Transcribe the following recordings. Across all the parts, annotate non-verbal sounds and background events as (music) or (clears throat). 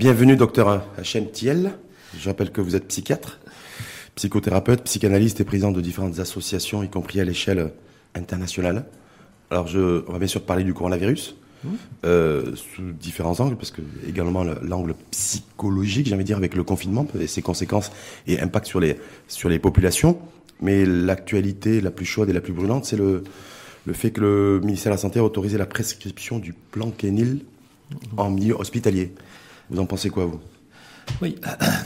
Bienvenue, docteur Hachem Thiel. Je rappelle que vous êtes psychiatre, psychothérapeute, psychanalyste et président de différentes associations, y compris à l'échelle internationale. Alors, je, on va bien sûr parler du coronavirus, mmh. euh, sous différents angles, parce que également l'angle psychologique, j'ai envie de dire, avec le confinement et ses conséquences et impacts sur les, sur les populations. Mais l'actualité la plus chaude et la plus brûlante, c'est le, le fait que le ministère de la Santé a autorisé la prescription du plan Kenil en milieu hospitalier. Vous en pensez quoi, vous? Oui,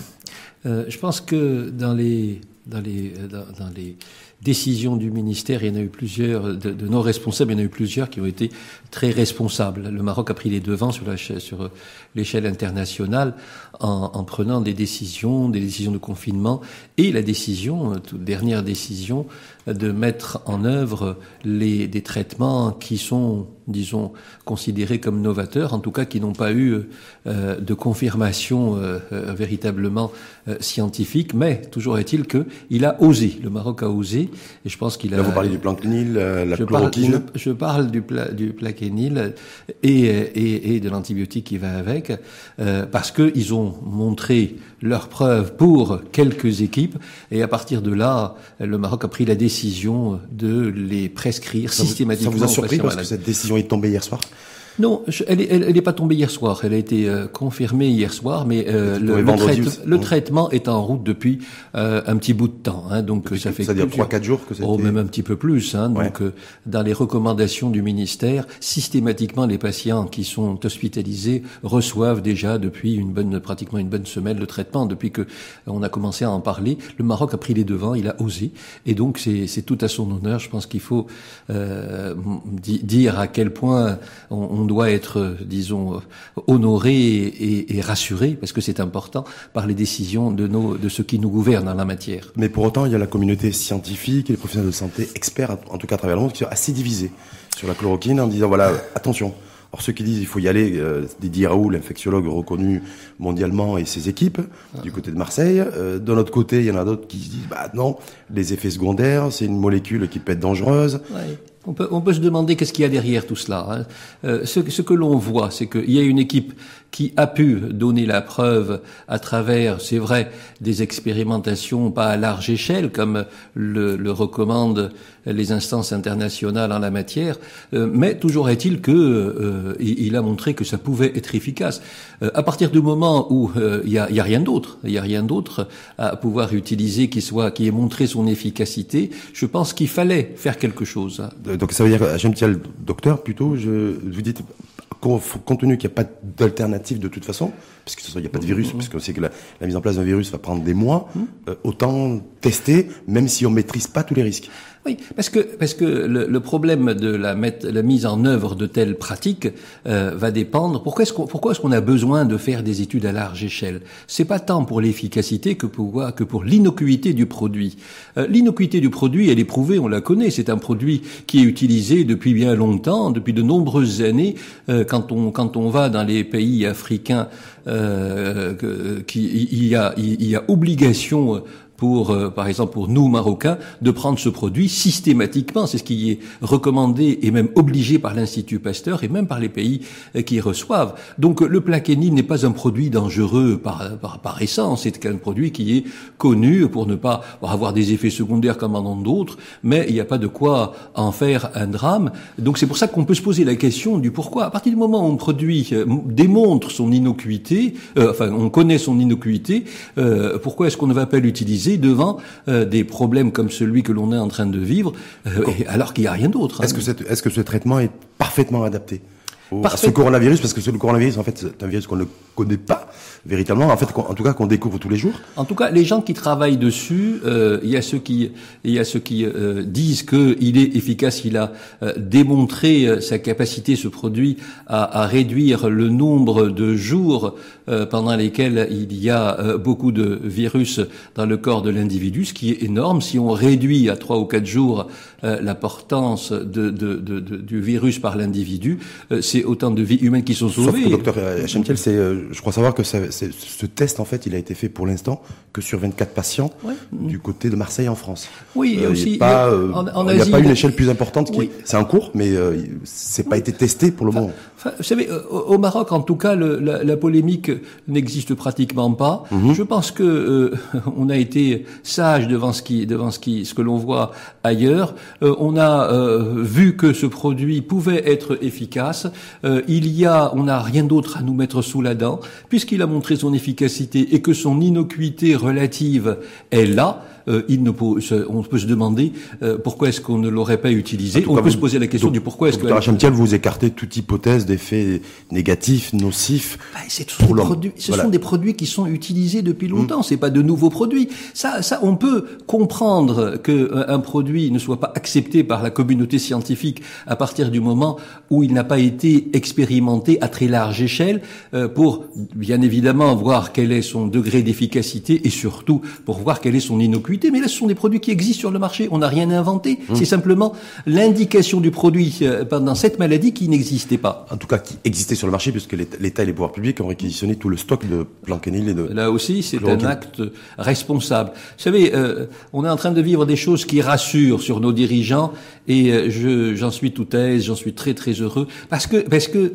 (clears throat) euh, je pense que dans les, dans les, dans, les décisions du ministère, il y en a eu plusieurs, de, nos responsables, il y en a eu plusieurs qui ont été très responsables. Le Maroc a pris les devants sur l'échelle internationale en, en, prenant des décisions, des décisions de confinement et la décision, toute dernière décision, de mettre en œuvre les, des traitements qui sont, disons, considérés comme novateurs, en tout cas qui n'ont pas eu euh, de confirmation euh, euh, véritablement scientifique, mais toujours est-il que il a osé, le Maroc a osé, et je pense qu'il a... Là, vous parlez du plaquenil, la je parle, je, je, parle du, pla, du plaquenil et, et, et, de l'antibiotique qui va avec, parce qu'ils ont montré leurs preuves pour quelques équipes, et à partir de là, le Maroc a pris la décision de les prescrire ça systématiquement. Vous, ça vous a surpris parce que cette décision est tombée hier soir? Non, elle n'est elle, pas tombée hier soir. Elle a été euh, confirmée hier soir, mais euh, le, le, traite, le, traitement est en route depuis euh, un petit bout de temps. Hein, donc ça fait ça dire trois quatre jours que c'était. Oh, même un petit peu plus. Hein, ouais. Donc euh, dans les recommandations du ministère, systématiquement les patients qui sont hospitalisés reçoivent déjà depuis une bonne, pratiquement une bonne semaine le traitement. Depuis que on a commencé à en parler, le Maroc a pris les devants, il a osé, et donc c'est tout à son honneur. Je pense qu'il faut dire à quel point on, on on doit être, disons, honoré et, et rassuré, parce que c'est important, par les décisions de, nos, de ceux qui nous gouvernent en la matière. Mais pour autant, il y a la communauté scientifique et les professionnels de santé, experts, en tout cas à travers le monde, qui sont assez divisés sur la chloroquine en disant, voilà, attention, alors ceux qui disent il faut y aller, euh, Didier Raoult, l'infectiologue reconnu mondialement et ses équipes, du côté de Marseille. Euh, de l'autre côté, il y en a d'autres qui se disent bah non, les effets secondaires, c'est une molécule qui peut être dangereuse. Ouais. On peut, se demander qu'est-ce qu'il y a derrière tout cela. Hein. Euh, ce, que l'on voit, c'est qu'il y a une équipe qui a pu donner la preuve à travers, c'est vrai, des expérimentations pas à large échelle, comme le, le recommandent les instances internationales en la matière, euh, mais toujours est-il que euh, il, a montré que ça pouvait être efficace. Euh, à partir du moment où il y a, y, a, rien d'autre, il y a rien d'autre à pouvoir utiliser qui soit, qui ait montré son efficacité, je pense qu'il fallait faire quelque chose. Donc ça veut dire, j'aime le docteur plutôt, je, vous dites compte tenu qu'il n'y a pas d'alternative de toute façon, parce qu'il n'y a pas de virus, mmh. parce qu'on sait que la, la, mise en place d'un virus va prendre des mois, mmh. euh, autant tester, même si on maîtrise pas tous les risques. Oui, parce que parce que le, le problème de la, mettre, la, mise en œuvre de telles pratiques euh, va dépendre. Pourquoi est-ce qu'on pourquoi est-ce qu'on a besoin de faire des études à large échelle? C'est pas tant pour l'efficacité que pour que pour l'innocuité du produit. Euh, l'innocuité du produit, elle est prouvée, on la connaît. C'est un produit qui est utilisé depuis bien longtemps, depuis de nombreuses années. Euh, quand on quand on va dans les pays africains, euh, qui, il y a il y a obligation pour, euh, par exemple, pour nous Marocains, de prendre ce produit systématiquement. C'est ce qui est recommandé et même obligé par l'Institut Pasteur et même par les pays euh, qui reçoivent. Donc le plaquenil n'est pas un produit dangereux par, par, par essence. C'est un produit qui est connu pour ne pas avoir des effets secondaires comme en d'autres, mais il n'y a pas de quoi en faire un drame. Donc c'est pour ça qu'on peut se poser la question du pourquoi. À partir du moment où un produit euh, démontre son innocuité, euh, enfin on connaît son innocuité, euh, pourquoi est-ce qu'on ne va pas l'utiliser devant euh, des problèmes comme celui que l'on est en train de vivre, euh, et, alors qu'il n'y a rien d'autre. Est-ce hein. que, est que ce traitement est parfaitement adapté au, à ce coronavirus? Parce que le coronavirus, en fait, c'est un virus qu'on ne connaît pas véritablement, en fait, en tout cas qu'on découvre tous les jours. En tout cas, les gens qui travaillent dessus, euh, il y a ceux qui, il y a ceux qui euh, disent qu'il est efficace, il a euh, démontré euh, sa capacité, ce produit, à, à, réduire le nombre de jours euh, pendant lesquels il y a euh, beaucoup de virus dans le corps de l'individu, ce qui est énorme. Si on réduit à trois ou quatre jours la portance de, de, de, du virus par l'individu, c'est c'est autant de vies humaines qui sont sauvées. Sauf que, docteur Hachemtiel, c'est, euh, je crois savoir que ça, ce test, en fait, il a été fait pour l'instant que sur 24 patients du côté de Marseille en France. Oui, aussi. Il n'y a, pas une échelle plus importante. Qui, C'est en cours, mais euh, c'est pas été testé pour le moment. vous savez, au Maroc, en tout cas, le, la, la, polémique n'existe pratiquement pas. Mhm. Je pense que (laughs) on a été sage devant ce qui, devant ce qui, ce que l'on voit ailleurs. on a vu que ce produit pouvait être efficace. Euh, il y a, on n'a rien d'autre à nous mettre sous la dent, puisqu'il a montré son efficacité et que son innocuité relative est là. Euh, il ne peut, on peut se demander euh, pourquoi est-ce qu'on ne l'aurait pas utilisé? On peut se poser la question du pourquoi est-ce que. Docteur vous écartez toute hypothèse d'effets négatifs, nocifs. Bah, c'est produits, ce sont des produits qui sont utilisés depuis longtemps. Ce mmh. C'est pas de nouveaux produits. Ça, ça, on peut comprendre que euh, un produit ne soit pas accepté par la communauté scientifique à partir du moment où il n'a pas été expérimenté à très large échelle pour bien évidemment voir quel est son degré d'efficacité et surtout pour voir quelle est son innocuité mais là ce sont des produits qui existent sur le marché, on n'a rien inventé, mmh. c'est simplement l'indication du produit euh, pendant cette maladie qui n'existait pas. En tout cas, qui existait sur le marché puisque l'État et les pouvoirs publics ont réquisitionné tout le stock de Planquenil et de... Là aussi, c'est un acte responsable. Vous savez, euh, on est en train de vivre des choses qui rassurent sur nos dirigeants et euh, je j'en suis tout aise, j'en suis très très heureux parce que parce que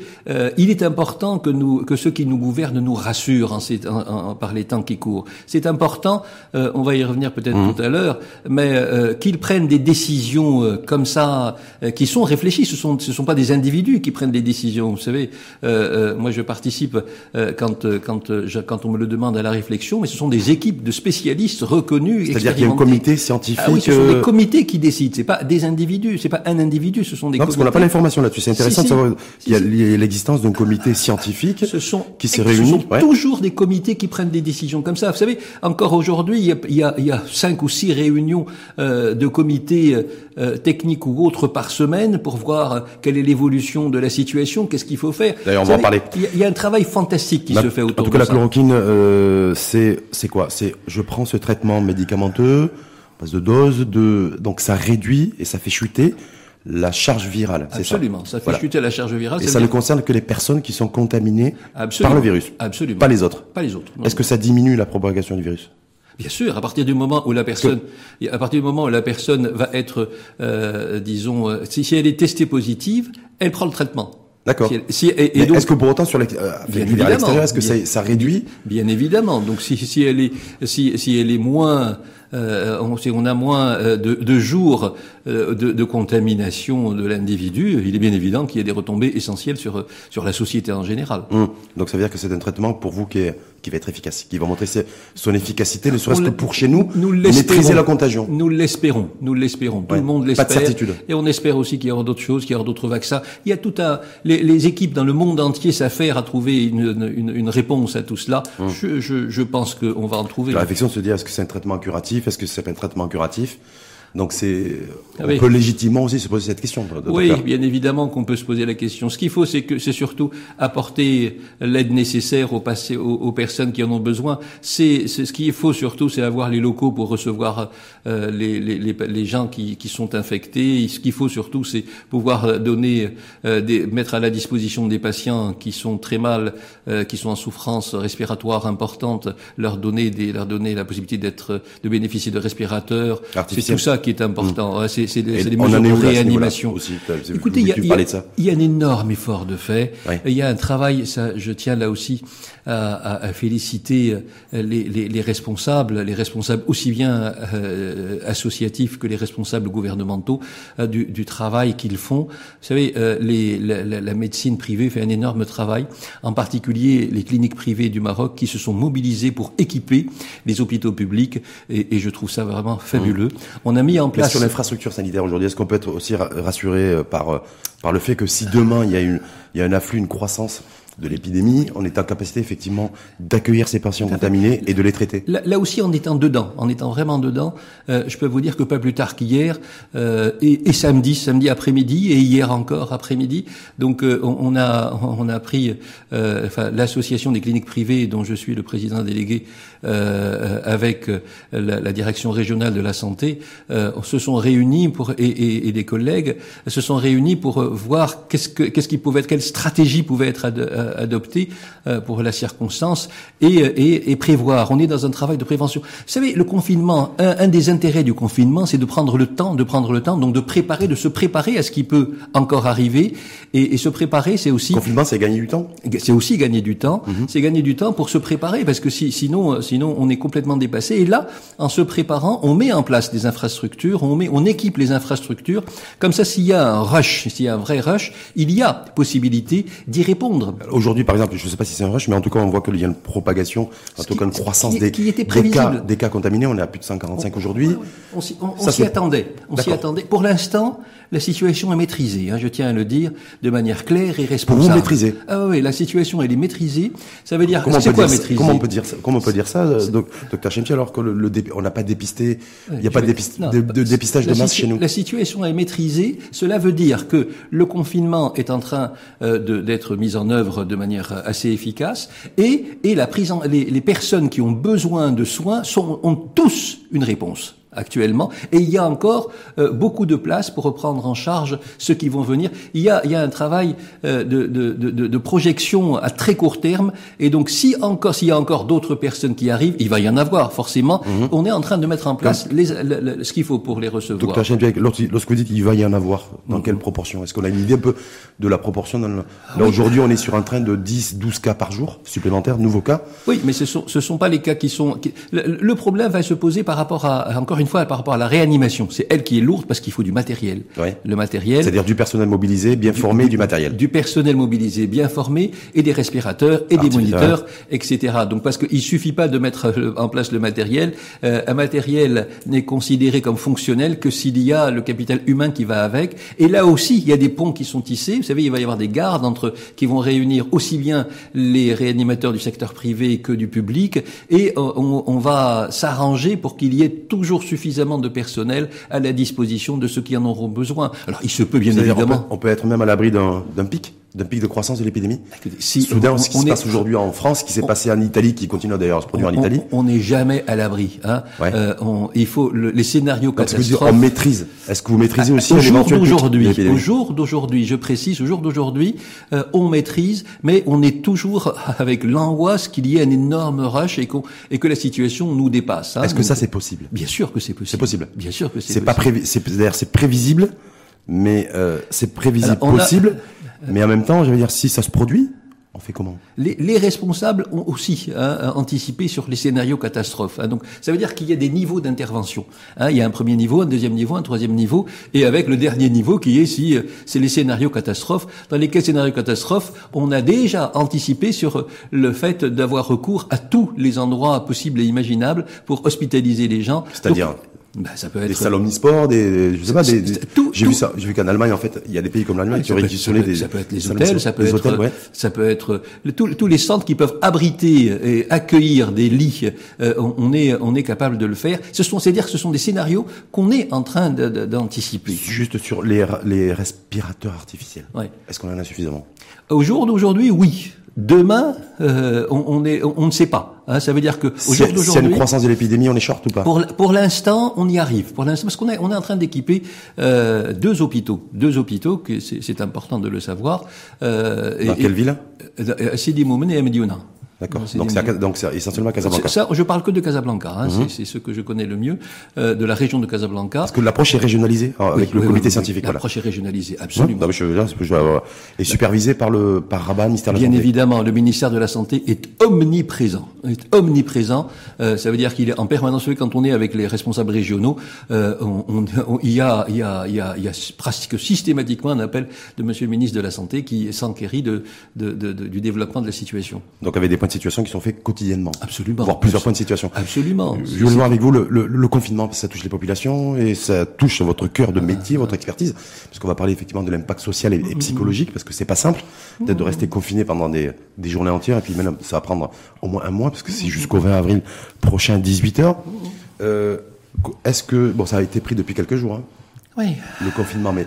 il est important que nous que ceux qui nous gouvernent nous rassurent en, par les temps qui courent. C'est important, on va y revenir peut-être Mmh. tout à l'heure, mais euh, qu'ils prennent des décisions euh, comme ça, euh, qui sont réfléchies. Ce sont ce sont pas des individus qui prennent des décisions. Vous savez, moi je participe quand quand quand on me le demande à la réflexion, mais ce sont des équipes de spécialistes reconnus. C'est-à-dire qu'il y a un comité scientifique. Ah oui, ce sont des comités qui décident. C'est pas des individus. C'est pas un individu. Ce sont des. Non, parce qu'on n'a pas l'information là-dessus. C'est intéressant de savoir qu'il y a l'existence d'un comité scientifique ce sont, qui s'est réuni. Ce sont toujours des comités qui prennent des décisions comme ça. Vous savez, encore aujourd'hui, il y a, il y a, il y a cinq ou six réunions euh, de comités euh, techniques ou autres par semaine pour voir quelle est l'évolution de la situation, qu'est-ce qu'il faut faire. D'ailleurs, on va en parler. Il y, a un travail fantastique qui se fait autour de ça. En tout cas, la chloroquine, euh, c'est c'est quoi? C'est je prends ce traitement médicamenteux, passe de dose, de donc ça réduit et ça fait chuter la charge virale. Absolument, ça, ça fait chuter la charge virale. Et ça, ne concerne que les personnes qui sont contaminées par le virus. Absolument. Pas les autres. Pas les autres. Est-ce que ça diminue la propagation du virus? Bien sûr, à partir du moment où la personne, à partir du moment où la personne va être, euh, disons, euh, si, si elle est testée positive, elle prend le traitement. D'accord. Si, et, est-ce que pour autant sur euh, l'extérieur, est-ce que ça, ça, réduit? Bien évidemment. Donc si, si elle est si, si elle est moins euh, on, on a moins euh, de, de jours euh, de, de, contamination de l'individu, il est bien évident qu'il y a des retombées essentielles sur, sur la société en général. Hum. Donc ça veut dire que c'est un traitement pour vous qui, est, qui va être efficace, qui va montrer son efficacité, ne serait-ce que pour chez nous, nous maîtriser la contagion. Nous l'espérons, nous l'espérons. Tout le monde l'espère. Pas de certitude. Et on espère aussi qu'il y aura d'autres choses, qu'il y aura d'autres vaccins. Il y a tout un, les, les, équipes dans le monde entier s'affairent à trouver une, une, une, réponse à tout cela. Hum. Je, je, je pense qu'on va en trouver. La réflexion se dit est-ce que c'est un traitement curatif, est-ce que c'est un traitement curatif? Donc c'est, on peut légitimement aussi se poser cette question. Oui, bien évidemment qu'on peut se poser la question. Ce qu'il faut, c'est que c'est surtout apporter l'aide nécessaire aux, personnes qui en ont besoin. C'est, ce qu'il faut surtout, c'est avoir les locaux pour recevoir euh, les, les, les, gens qui, qui sont infectés. Ce qu'il faut surtout, c'est pouvoir donner, euh, des, mettre à la disposition des patients qui sont très mal, euh, qui sont en souffrance respiratoire importante, leur donner des, leur donner la possibilité d'être, de bénéficier de respirateurs. C'est tout ça qui est important. Mmh. C'est des, des mesures de réanimation. Aussi, Écoutez, il y, y, a un énorme effort de fait. Il y a un travail, ça, je tiens là aussi à, à, à féliciter euh, les, les, les, responsables, les responsables aussi bien euh, associatifs que les responsables gouvernementaux euh, du, du, travail qu'ils font. Vous savez, euh, les, la, la, médecine privée fait un énorme travail, en particulier les cliniques privées du Maroc qui se sont mobilisées pour équiper les hôpitaux publics, et, et je trouve ça vraiment fabuleux. Mmh. On a mis en place... sur l'infrastructure sanitaire aujourd'hui, est-ce qu'on peut être aussi rassuré par, par le fait que si demain il y a, une, il y a un afflux, une croissance de l'épidémie, on est en capacité effectivement d'accueillir ces patients contaminés et de les traiter. Là, aussi, en étant dedans, en étant vraiment dedans, euh, je peux vous dire que pas plus tard qu'hier euh, et, samedi, samedi après-midi et hier encore après-midi, donc euh, on, a on a pris enfin, l'association des cliniques privées dont je suis le président délégué avec la, la, direction régionale de la santé, se sont réunis pour et, et, et, des collègues se sont réunis pour voir qu'est-ce que qu'est-ce qui pouvait être quelle stratégie pouvait être adoptée pour la circonstance et, et, et prévoir. On est dans un travail de prévention. Vous savez, le confinement, un, des intérêts du confinement, c'est de prendre le temps, de prendre le temps, donc de préparer, de se préparer à ce qui peut encore arriver. Et, et se préparer, c'est aussi... Confinement, c'est gagner du temps C'est aussi gagner du temps. Mhm. C'est gagner du temps pour se préparer, parce que si, sinon, sinon, on est complètement dépassé. Et là, en se préparant, on met en place des infrastructures, on, met, on équipe les infrastructures. Comme ça, s'il y a un rush, s'il y a un vrai rush, il y a possibilité d'y répondre. Aujourd'hui, par exemple, je ne sais pas si c'est un rush, mais en tout cas, on voit qu'il y a une propagation, en tout cas une croissance des, qui était des, cas, des cas contaminés. On est à plus de 145 aujourd'hui. On, s'y attendait. On s'y attendait. Pour l'instant, la situation est maîtrisée. Hein, je tiens à le dire de manière claire et responsable. Pour vous maîtriser Ah oui, la situation elle est maîtrisée. Ça veut dire comment on peut quoi dire maîtriser? Comment on peut dire ça Comment on peut dire ça, docteur Chemti, alors que le, on n'a pas dépisté, il n'y a pas de, dépistage de masse chez nous. La situation est maîtrisée. Cela veut dire que le confinement est en train euh, d'être mis en œuvre de manière assez efficace. Et, et la prise les, les personnes qui ont besoin de soins sont, ont tous une réponse actuellement, et il y a encore euh, beaucoup de place pour reprendre en charge ceux qui vont venir. Il y a, il y a un travail euh, de, de, de, de, projection à très court terme, et donc si encore s'il y a encore d'autres personnes qui arrivent, il va y en avoir forcément. Mhm. On est en train de mettre en place les, ce qu'il faut pour les recevoir. Docteur Chenpiac, lorsque vous dites qu'il va y en avoir, dans mhm. quelle proportion? Est-ce qu'on a une idée un peu de la proportion Là aujourd'hui, on est sur un train de 10, 12 cas par jour supplémentaires, nouveaux cas? Oui, mais ce sont ce sont pas les cas qui sont. le, problème va se poser par rapport à encore une fois par rapport à la réanimation. C'est elle qui est lourde parce qu'il faut du matériel. Le matériel. C'est-à-dire du personnel mobilisé, bien formé, du, matériel. Du personnel mobilisé, bien formé, et des respirateurs, et des moniteurs, etc. Donc parce qu'il suffit pas de mettre euh, en place le matériel. Euh, un matériel n'est considéré comme fonctionnel que s'il y a le capital humain qui va avec. Et là aussi, il y a des ponts qui sont tissés. Vous savez, il va y avoir des gardes entre qui vont réunir aussi bien les réanimateurs du secteur privé que du public, et euh, on, on va s'arranger pour qu'il y ait toujours suffisamment de personnel à la disposition de ceux qui en auront besoin. Alors il se peut bien évidemment. On peut, être même à l'abri d'un pic d'un pic de croissance de l'épidémie si Soudain, ce qui se passe aujourd'hui en France, ce qui s'est passé en Italie, qui continue d'ailleurs à se produire en Italie. On n'est jamais à l'abri. Hein. Euh, il faut les scénarios catastrophes. on maîtrise. Est-ce que vous maîtrisez aussi au jour d'aujourd'hui Au jour d'aujourd'hui, je précise, au jour d'aujourd'hui, euh, on maîtrise, mais on est toujours (laughs) avec l'angoisse qu'il y ait un énorme rush et, et que la situation nous dépasse. Hein. Est-ce que ça c'est possible? Bien sûr que c'est possible. C'est possible. Bien sûr que c'est. C'est pas prévi. C'est c'est prévisible, mais euh, c'est prévisible possible. Mais en même temps, je veux dire, si ça se produit, on fait comment? Les, les, responsables ont aussi hein, anticipé sur les scénarios catastrophes. Hein. donc, ça veut dire qu'il y a des niveaux d'intervention. Hein. il y a un premier niveau, un deuxième niveau, un troisième niveau, et avec le dernier niveau qui est si euh, c'est les scénarios catastrophes. Dans lesquels scénarios catastrophes, on a déjà anticipé sur le fait d'avoir recours à tous les endroits possibles et imaginables pour hospitaliser les gens. C'est-à-dire bah, ça peut être des salles omnisports, des, je sais pas, des, j'ai vu ça, j'ai vu qu'en Allemagne en fait, il y a des pays comme l'Allemagne qui ont réquisitionné des, ça peut être les hôtels, ça peut être, hôtels, ça peut être tous, les centres qui peuvent abriter et accueillir des lits, euh, on, est on est capable de le faire. Ce sont, c'est dire que ce sont des scénarios qu'on est en train d'anticiper. Juste sur les les respirateurs artificiels. Est-ce qu'on en a suffisamment? Au jour d'aujourd'hui, oui. Demain, euh, on, on, est, on, ne sait pas. Hein, ça veut dire que au jour d'aujourd'hui, s'il y a une croissance de l'épidémie, on est short ou pas Pour, pour l'instant, on y arrive. Pour l'instant, parce qu'on est, on est en train d'équiper euh, deux hôpitaux, deux hôpitaux, c'est important de le savoir. Euh, Dans quelle ville euh, Sidi Moumen et Mediouna. D'accord. Donc c'est donc essentiellement Casablanca. Ça, je parle que de Casablanca. Hein, mhm. C'est ce que je connais le mieux euh, de la région de Casablanca. Parce que l'approche est régionalisée hein, avec le comité scientifique. L'approche est régionalisée, absolument. Non, je, je, je, et supervisée par le par Rabat, ministère de la Santé. Bien évidemment, le ministère de la Santé est omniprésent. Est omniprésent. Euh, ça veut dire qu'il est en permanence. Quand on est avec les responsables régionaux, euh, on, on, il y a il y a il y a, il y a presque systématiquement un appel de Monsieur le ministre de la Santé qui s'enquérit de, de, de, du développement de la situation. Donc avec des points de situation qui sont faits quotidiennement. Absolument. Voire plusieurs points de situation. Absolument. Je vais voir avec vous le, le, le, confinement, ça touche les populations et ça touche votre cœur de métier, votre expertise, parce qu'on va parler effectivement de l'impact social et, et, psychologique, parce que c'est pas simple peut-être de rester confiné pendant des, des journées entières, et puis même ça va prendre au moins un mois, parce que c'est jusqu'au 20 avril prochain, 18 heures. Euh, est-ce que bon, ça a été pris depuis quelques jours, hein, oui. le confinement, mais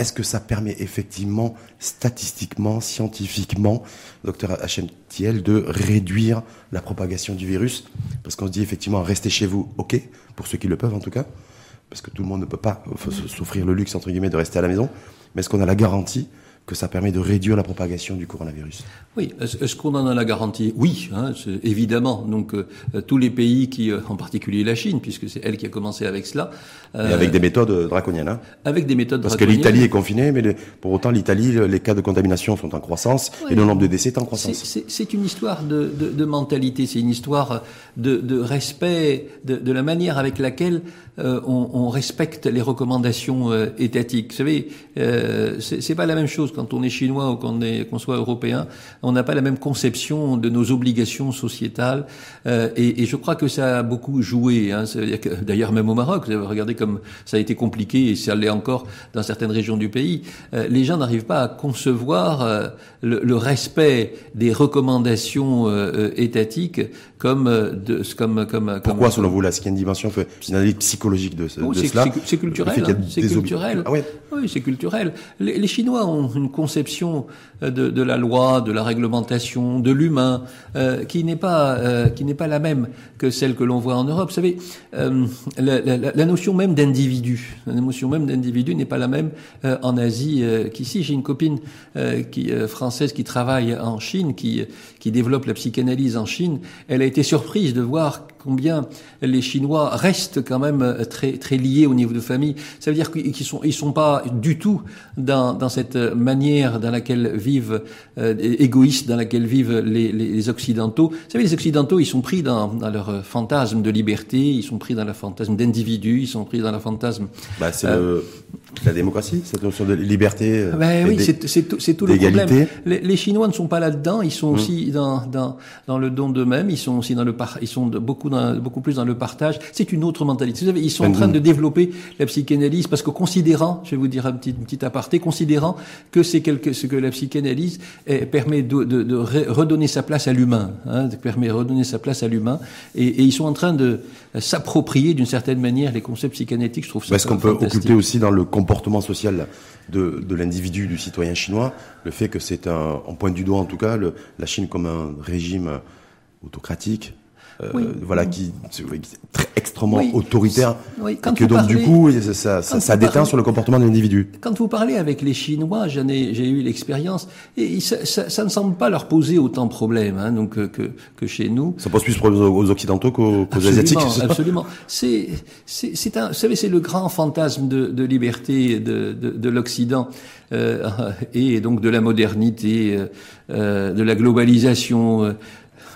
est-ce que ça permet effectivement, statistiquement, scientifiquement, docteur HMTL, de réduire la propagation du virus? Parce qu'on se dit effectivement, restez chez vous, ok, pour ceux qui le peuvent en tout cas, parce que tout le monde ne peut pas s'offrir le luxe, entre guillemets, de rester à la maison, mais est-ce qu'on a la garantie que ça permet de réduire la propagation du coronavirus Oui, est-ce qu'on en a la garantie? Oui, hein, évidemment. Donc euh, tous les pays qui, euh, en particulier la Chine, puisque c'est elle qui a commencé avec cela. Euh, Et avec des méthodes draconiennes. Hein avec des méthodes Parce draconiennes. que l'Italie est confinée, mais les, pour autant l'Italie, les cas de contamination sont en croissance et le nombre de décès est en croissance. C'est- une histoire de, de, de mentalité, c'est une histoire de, de respect de, de la manière avec laquelle euh, on, on respecte les recommandations euh, étatiques. Vous savez, euh, c'est c'est pas la même chose quand on est chinois ou qu'on est qu'on soit européen. On n'a pas la même conception de nos obligations sociétales, euh, et, et je crois que ça a beaucoup joué. Hein. D'ailleurs, même au Maroc, vous avez regardé comme ça a été compliqué et ça l'est encore dans certaines régions du pays. Euh, les gens n'arrivent pas à concevoir euh, le, le respect des recommandations étatiques comme de comme comme Pourquoi, selon vous, là, a une dimension, une analyse psychologique de, ce- Oh, de c'est- cela c'est- culturel, hein, c'est culturel. Ah ouais. Oui, c'est culturel. Les, les Chinois ont une conception euh, de, de la loi, de la réglementation, de l'humain, euh, qui n'est pas euh, qui n'est pas la même que celle que l'on voit en Europe. Vous savez, euh, la, la- la notion même d'individu, la notion même d'individu n'est pas la même euh, en Asie euh, qu'ici. J'ai une copine euh, qui euh, française qui travaille en Chine, qui qui développe la psychanalyse en Chine. Elle a été surprise de voir combien les Chinois restent quand même euh, très très liés au niveau de famille. Ça veut dire qu'ils sont ils sont pas du tout dans dans cette manière dans laquelle vivent euh, égoïste dans laquelle vivent les, les, les occidentaux. Vous savez les occidentaux ils sont pris dans dans leur euh, fantasme de liberté, ils sont pris dans le fantasme d'individu, ils sont pris dans le fantasme Bah, c'est le- la démocratie, cette notion de liberté. euh, ben et oui, c'est tout, tout le problème. Les, les Chinois ne sont pas là-dedans. Ils Mmh. sont aussi dans, dans dans le don d'eux-mêmes. Ils sont aussi dans le par, ils sont beaucoup dans, beaucoup plus dans le partage. C'est une autre mentalité. Vous savez, ils sont en train de développer la psychanalyse parce que considérant, je vais vous dire un petit, une petite aparté, considérant que c'est quelque ce que la psychanalyse eh, permet de, de, de re- redonner sa place à l'humain, hein, permet de redonner sa place à l'humain, et, et ils sont en train de euh, s'approprier d'une certaine manière les concepts psychanalytiques. Je trouve ça Est-ce qu'on peut occulter aussi dans le comportement social de, l'individu, du citoyen chinois, le fait que c'est un, on pointe du doigt en tout cas la Chine comme un régime autocratique, Oui. voilà, qui, qui est très extrêmement Oui. autoritaire, Oui, et quand que donc du coup ça, ça, ça, déteint parlez- sur le comportement de l'individu. Quand vous parlez avec les Chinois, j'en ai, j'ai eu l'expérience, et ça, ça, ça ne semble pas leur poser autant de problèmes hein, donc, que, que, que chez nous. Ça pose plus problème aux, aux occidentaux qu'aux qu'aux Absolument, asiatiques. absolument. C'est, c'est, c'est un, vous savez, c'est le grand fantasme de, de liberté de, de, de l'Occident euh, et donc de la modernité, euh, euh, de la globalisation.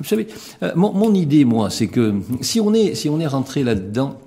Vous savez, euh, mon, idée, moi, c'est que si on est, si on est rentré là-dedans,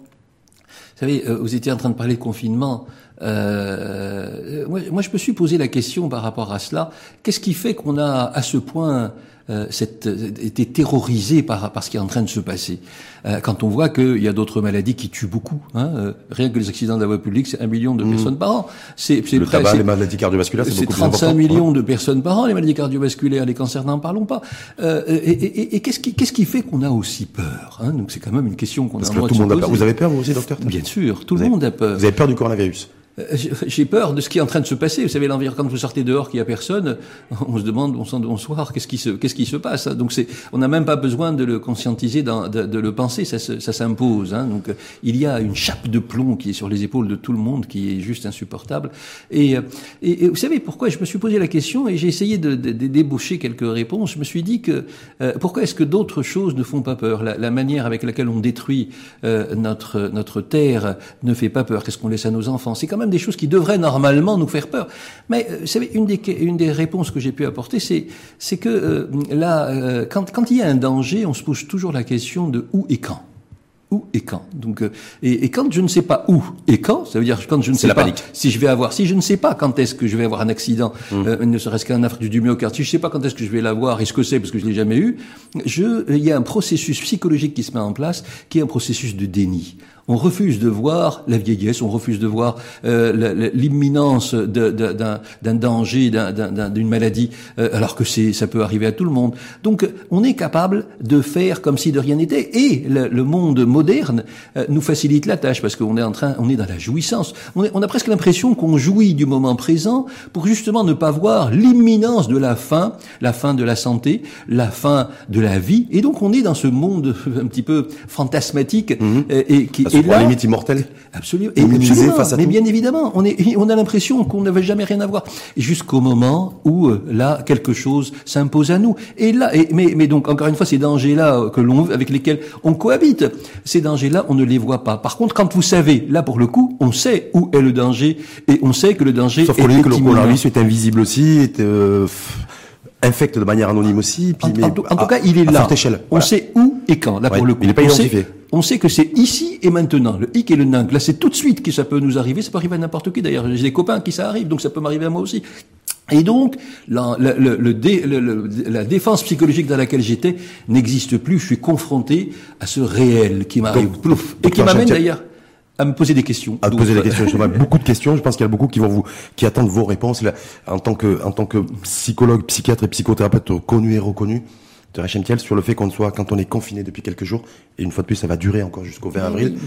vous savez, euh, vous étiez en train de parler de confinement. Euh, moi, je me suis posé la question par rapport à cela. Qu'est-ce qui fait qu'on a à ce point euh, cette, été terrorisé par, par ce qui est en train de se passer Euh, Quand on voit qu'il y a d'autres maladies qui tuent beaucoup, hein, euh, rien que les accidents de la voie publique, c'est un million de personnes par an. C'est c'est Le près- tabac, les maladies cardiovasculaires, c'est c'est beaucoup plus 35 important. millions de personnes par an, les maladies cardiovasculaires, les cancers, n'en parlons pas. Euh, et et- et- et qu'est-ce qui, qu'est-ce qui fait qu'on a aussi peur hein? Donc c'est quand même une question qu'on a Parce que tout le de monde a peur. Vous avez peur, vous aussi, docteur? Bien sûr, tout Vous le avez- monde a peur. Vous avez peur du coronavirus? Euh, j'ai- J'ai peur de ce qui est en train de se passer. Vous savez, l'environnement, quand vous sortez dehors, qu'il y a personne, (laughs) on se demande, on s'en bonsoir, qu'est-ce qui se, qu'est-ce qui se passe hein Donc c'est, on n'a même pas besoin de le conscientiser, de, de le penser, ça, se- ça s'impose. Hein Donc euh, il y a une chape de plomb qui est sur les épaules de tout le monde, qui est juste insupportable. Et, euh, et, et vous savez pourquoi Je me suis posé la question et j'ai essayé de, de- de débaucher quelques réponses. Je me suis dit que euh, pourquoi est-ce que d'autres choses ne font pas peur? La, la manière avec laquelle on détruit euh, notre notre terre ne fait pas peur. Qu'est-ce qu'on laisse à nos enfants? C'est quand même des choses qui devraient normalement nous faire peur. Mais euh, vous savez, une des une des réponses que j'ai pu apporter, c'est c'est que euh, là, euh, quand quand il y a un danger, on se pose toujours la question de où et quand. où et quand. Donc, euh, et, et, quand je ne sais pas où et quand, ça veut dire quand je ne sais la pas panique. si je vais avoir, si je ne sais pas quand est-ce que je vais avoir un accident, Mmh. euh, ne serait-ce qu'un Afrique du myocarde, si je ne sais pas quand est-ce que je vais l'avoir et ce que c'est parce que je l'ai jamais eu, je, il y a un processus psychologique qui se met en place, qui est un processus de déni. On refuse de voir la vieillesse, on refuse de voir euh, l'imminence d'un danger, d'un- d'un- d'un- d'une maladie, euh, alors que ça peut arriver à tout le monde. Donc, on est capable de faire comme si de rien n'était. Et le, le monde moderne euh, nous facilite la tâche parce qu'on est en train, on est dans la jouissance. On, est- on a presque l'impression qu'on jouit du moment présent pour justement ne pas voir l'imminence de la fin, la fin de la santé, la fin de la vie. Et donc, on est dans ce monde (laughs) un petit peu fantasmatique euh, et qui et là, limite immortel. Absolument. Immunisé absolument. face à Mais tout. bien évidemment, on, est, on a l'impression qu'on n'avait jamais rien à voir. Et Jusqu'au moment où, euh, là, quelque chose s'impose à nous. Et là, et, mais, mais donc, encore une fois, ces dangers-là euh, que l'on, avec lesquels on cohabite, ces dangers-là, on ne les voit pas. Par contre, quand vous savez, là, pour le coup, on sait où est le danger et on sait que le danger Sauf est dit que le est invisible aussi, est, euh, infecte de manière anonyme aussi. Puis, En, mais en tout, en à- tout cas, il est là. échelle. On sait où et quand. Là, Ouais, pour le coup, il est pas on sait-. On sait que c'est ici et maintenant. Le hic et le nunc. Là, c'est tout de suite que ça peut nous arriver. Ça peut arriver à n'importe qui. D'ailleurs, j'ai des copains qui ça arrive, donc ça peut m'arriver à moi aussi. Et donc, la, la- le- le dé- le- le- la défense psychologique dans laquelle j'étais n'existe plus. Je suis confronté à ce réel qui m'arrive, et qui m'amène d'ailleurs à me poser des questions. à te poser des questions. (laughs) Beaucoup de questions. Je pense qu'il y a beaucoup qui vont vous, qui attendent vos réponses. Là, en tant que, en tant que psychologue, psychiatre et psychothérapeute connu et reconnu, de Thiel, sur le fait qu'on soit, quand on est confiné depuis quelques jours, et une fois de plus, ça va durer encore jusqu'au 20 avril.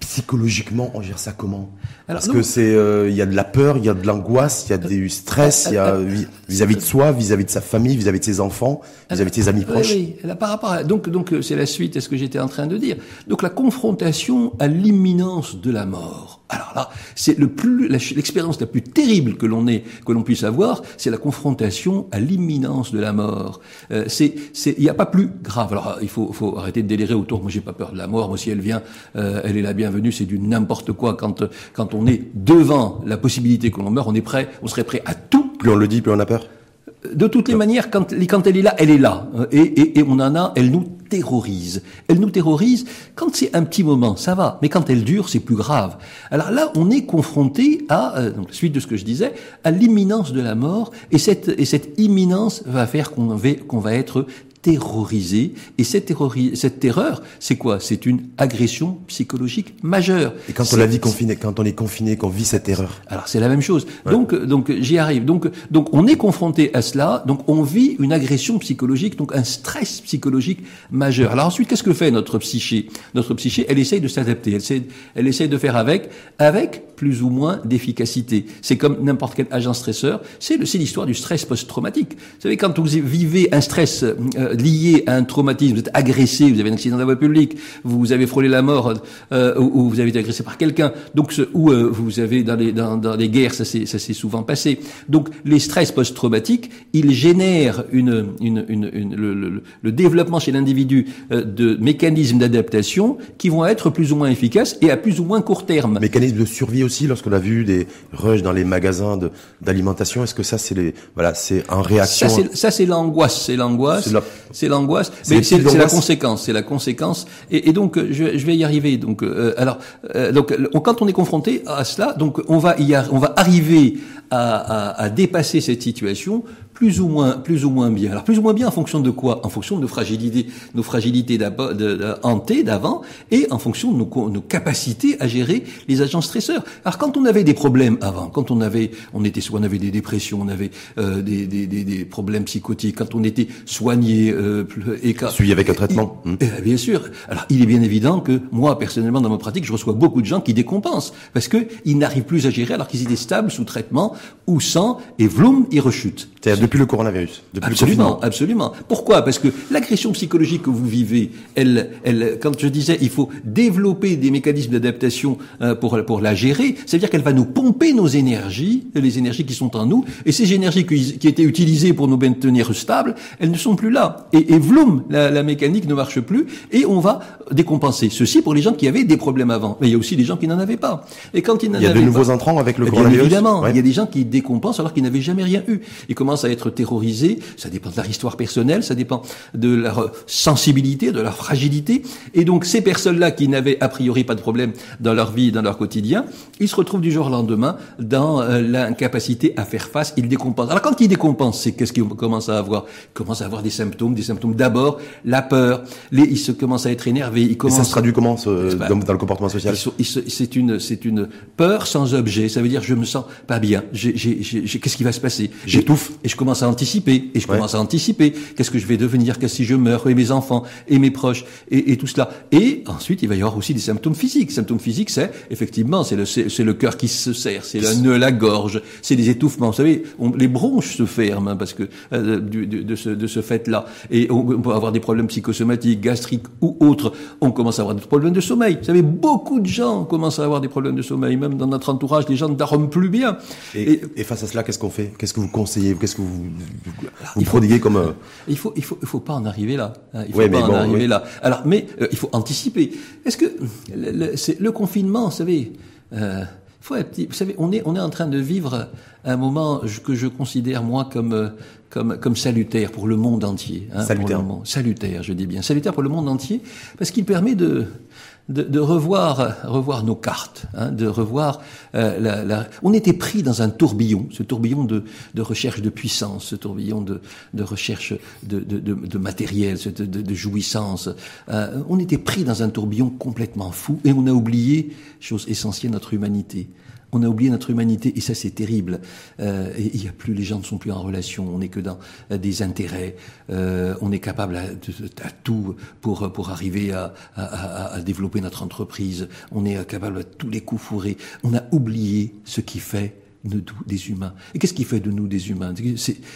Psychologiquement, on gère ça comment Parce que c'est, euh, il y a de la peur, il y a de l'angoisse, il y a du stress, il y a vis- vis-à-vis de soi, vis-à-vis de sa famille, vis-à-vis de ses enfants, vis-à-vis de ses amis Oui, proches. oui. Là, par rapport à, donc, donc, euh, c'est la suite à ce que j'étais en train de dire. Donc, la confrontation à l'imminence de la mort. Alors là, c'est le plus, l'expérience la plus terrible que l'on ait, que l'on puisse avoir, c'est la confrontation à l'imminence de la mort. Euh, c'est, c'est, il n'y a pas plus grave. Alors, il faut, faut arrêter de délirer autour. Moi, j'ai pas peur de la mort. Moi, si elle vient, euh, elle est la bienvenue. C'est du n'importe quoi. Quand, euh, quand on est devant la possibilité que l'on meurt, on est prêt, on serait prêt à tout Plus on le dit, plus on a peur. de toutes les manières, quand, quand elle est là, elle est là. Euh, Et, et, et on en a, elle nous terrorise. Elle nous terrorise quand c'est un petit moment, ça va. Mais quand elle dure, c'est plus grave. Alors là, on est confronté à, euh, suite de ce que je disais, à l'imminence de la mort. Et cette, et imminence va faire qu'on va être terrorisé. Et cette, terrori- cette terreur, c'est quoi? C'est une agression psychologique majeure. Et quand on la vit confiné, quand on est confiné, qu'on vit cette erreur. alors c'est la même chose. Donc donc j'y arrive. Donc donc on est confronté à cela. Donc on vit une agression psychologique, donc un stress psychologique majeur. Alors ensuite qu'est-ce que fait notre psyché? Notre psyché, elle essaye de s'adapter. Elle essaie elle essaye de faire avec avec plus ou moins d'efficacité. C'est comme n'importe quel agent stresseur. C'est le- c'est l'histoire du stress post-traumatique. Vous savez quand vous vivez un stress euh, lié à un traumatisme, vous êtes agressé, vous avez un accident dans la voie publique, vous avez frôlé la mort euh, ou, ou vous avez été agressé par quelqu'un. Donc ce- ou euh, vous avez dans les dans, dans les guerres, ça s'est ça s'est souvent passé. Donc les stress post-traumatiques, ils génèrent une, une, une, une- le, le- le développement chez l'individu euh, de mécanismes d'adaptation qui vont être plus ou moins efficaces et à plus ou moins court terme. Mécanisme de survie aussi, lorsqu'on a vu des rushs dans les magasins de- d'alimentation, est-ce que ça c'est les, voilà, c'est en réaction ça c'est l'angoisse, c'est l'angoisse, C'est la- c'est l'angoisse, mais c'est la conséquence, c'est la conséquence. Et, et donc je, je vais y arriver. Donc euh, alors euh, donc quand on est confronté à cela, donc on va y on va arriver à, à, à dépasser cette situation plus ou moins plus ou moins bien. Alors plus ou moins bien en fonction de quoi? En fonction de nos fragilités, nos fragilités d'abo- de, de, hantées d'avant et en fonction de nos, nos capacités à gérer les agents stresseurs. Alors quand on avait des problèmes avant, quand on avait on était soit on avait des dépressions, on avait euh, des, des, des, des problèmes psychotiques, quand on était soigné euh, et Suivi avec un traitement. il- eh, bien sûr. Alors, il est bien évident que moi, personnellement, dans ma pratique, je reçois beaucoup de gens qui décompensent parce que ils n'arrivent plus à gérer alors qu'ils étaient stables sous traitement ou sans, et vloum, ils rechutent. C'est-à-dire depuis le coronavirus, depuis Absolument, le absolument. Pourquoi? Parce que l'agression psychologique que vous vivez, elle, elle, quand je disais, il faut développer des mécanismes d'adaptation euh, pour pour la gérer. C'est-à-dire qu'elle va nous pomper nos énergies, les énergies qui sont en nous, et ces énergies qui, qui étaient utilisées pour nous maintenir stables, elles ne sont plus là. Et, et vloum, la, la mécanique ne marche plus, et on va décompenser. Ceci pour les gens qui avaient des problèmes avant, mais il y a aussi des gens qui n'en avaient pas. Et quand ils n'en Il y a de avaient nouveaux pas- entrants avec le eh coronavirus. évidemment, Ouais. il y a des gens qui décompensent alors qu'ils n'avaient jamais rien eu. Ils commencent à être être terrorisés, ça dépend de leur histoire personnelle, ça dépend de leur sensibilité, de leur fragilité. Et donc ces personnes-là qui n'avaient a priori pas de problème dans leur vie, dans leur quotidien, ils se retrouvent du jour au lendemain dans euh, l'incapacité à faire face, ils décompensent. Alors quand ils décompensent, c'est qu'est-ce qu'ils commencent à avoir? Ils commencent à avoir des symptômes, des symptômes d'abord, la peur, les, ils se commencent à être énervés, ils commencent... Et ça se traduit comment ce, dans, dans, le comportement social? C'est une, c'est une peur sans objet, ça veut dire je me sens pas bien, qu'est-ce qui va se passer? J'étouffe. Et je commence à anticiper, et je commence à anticiper, qu'est-ce que je vais devenir, qu'est-ce si je meurs, et mes enfants, et mes proches, et, et, tout cela. Et ensuite, il va y avoir aussi des symptômes physiques. Symptômes physiques, c'est effectivement, c'est le, c'est le cœur qui se serre, c'est le nœud, la gorge, c'est des étouffements. Vous savez, les bronches se ferment hein, parce que euh, du, de, de, ce, de ce fait-là. Et on, peut avoir des problèmes psychosomatiques, gastriques ou autres. On commence à avoir des problèmes de sommeil. Vous savez, beaucoup de gens commencent à avoir des problèmes de sommeil, même dans notre entourage, les gens ne dorment plus bien. Et, et, face à cela, qu'est-ce qu'on fait? Qu'est-ce que vous conseillez? Qu'est-ce que vous, vous, prodiguez comme euh, Il faut, il faut, il faut pas en arriver là. Hein. Il faut pas en arriver là. Alors, mais euh, il faut anticiper. Est-ce que le, c'est le confinement, vous savez euh, faut vous savez, on est, on est en train de vivre un moment que je considère moi comme, comme, comme salutaire pour le monde entier. Hein, salutaire. salutaire, je dis bien. Salutaire pour le monde entier, parce qu'il permet de, de, de, revoir, revoir nos cartes, hein, de revoir. Euh, la, la... On était pris dans un tourbillon, ce tourbillon de, de recherche de puissance, ce tourbillon de, de recherche de, de, de matériel, de, de, jouissance. Euh, on était pris dans un tourbillon complètement fou et on a oublié chose essentielle notre humanité on a oublié notre humanité et ça c'est terrible. Euh, il y a plus, les gens ne sont plus en relation. On n'est que dans euh, des intérêts. Euh, on est capable à, tout pour pour arriver à, à, à, développer notre entreprise. On est capable à tous les coups fourrés. On a oublié ce qui fait nous des humains. Et qu'est-ce qui fait de nous des humains?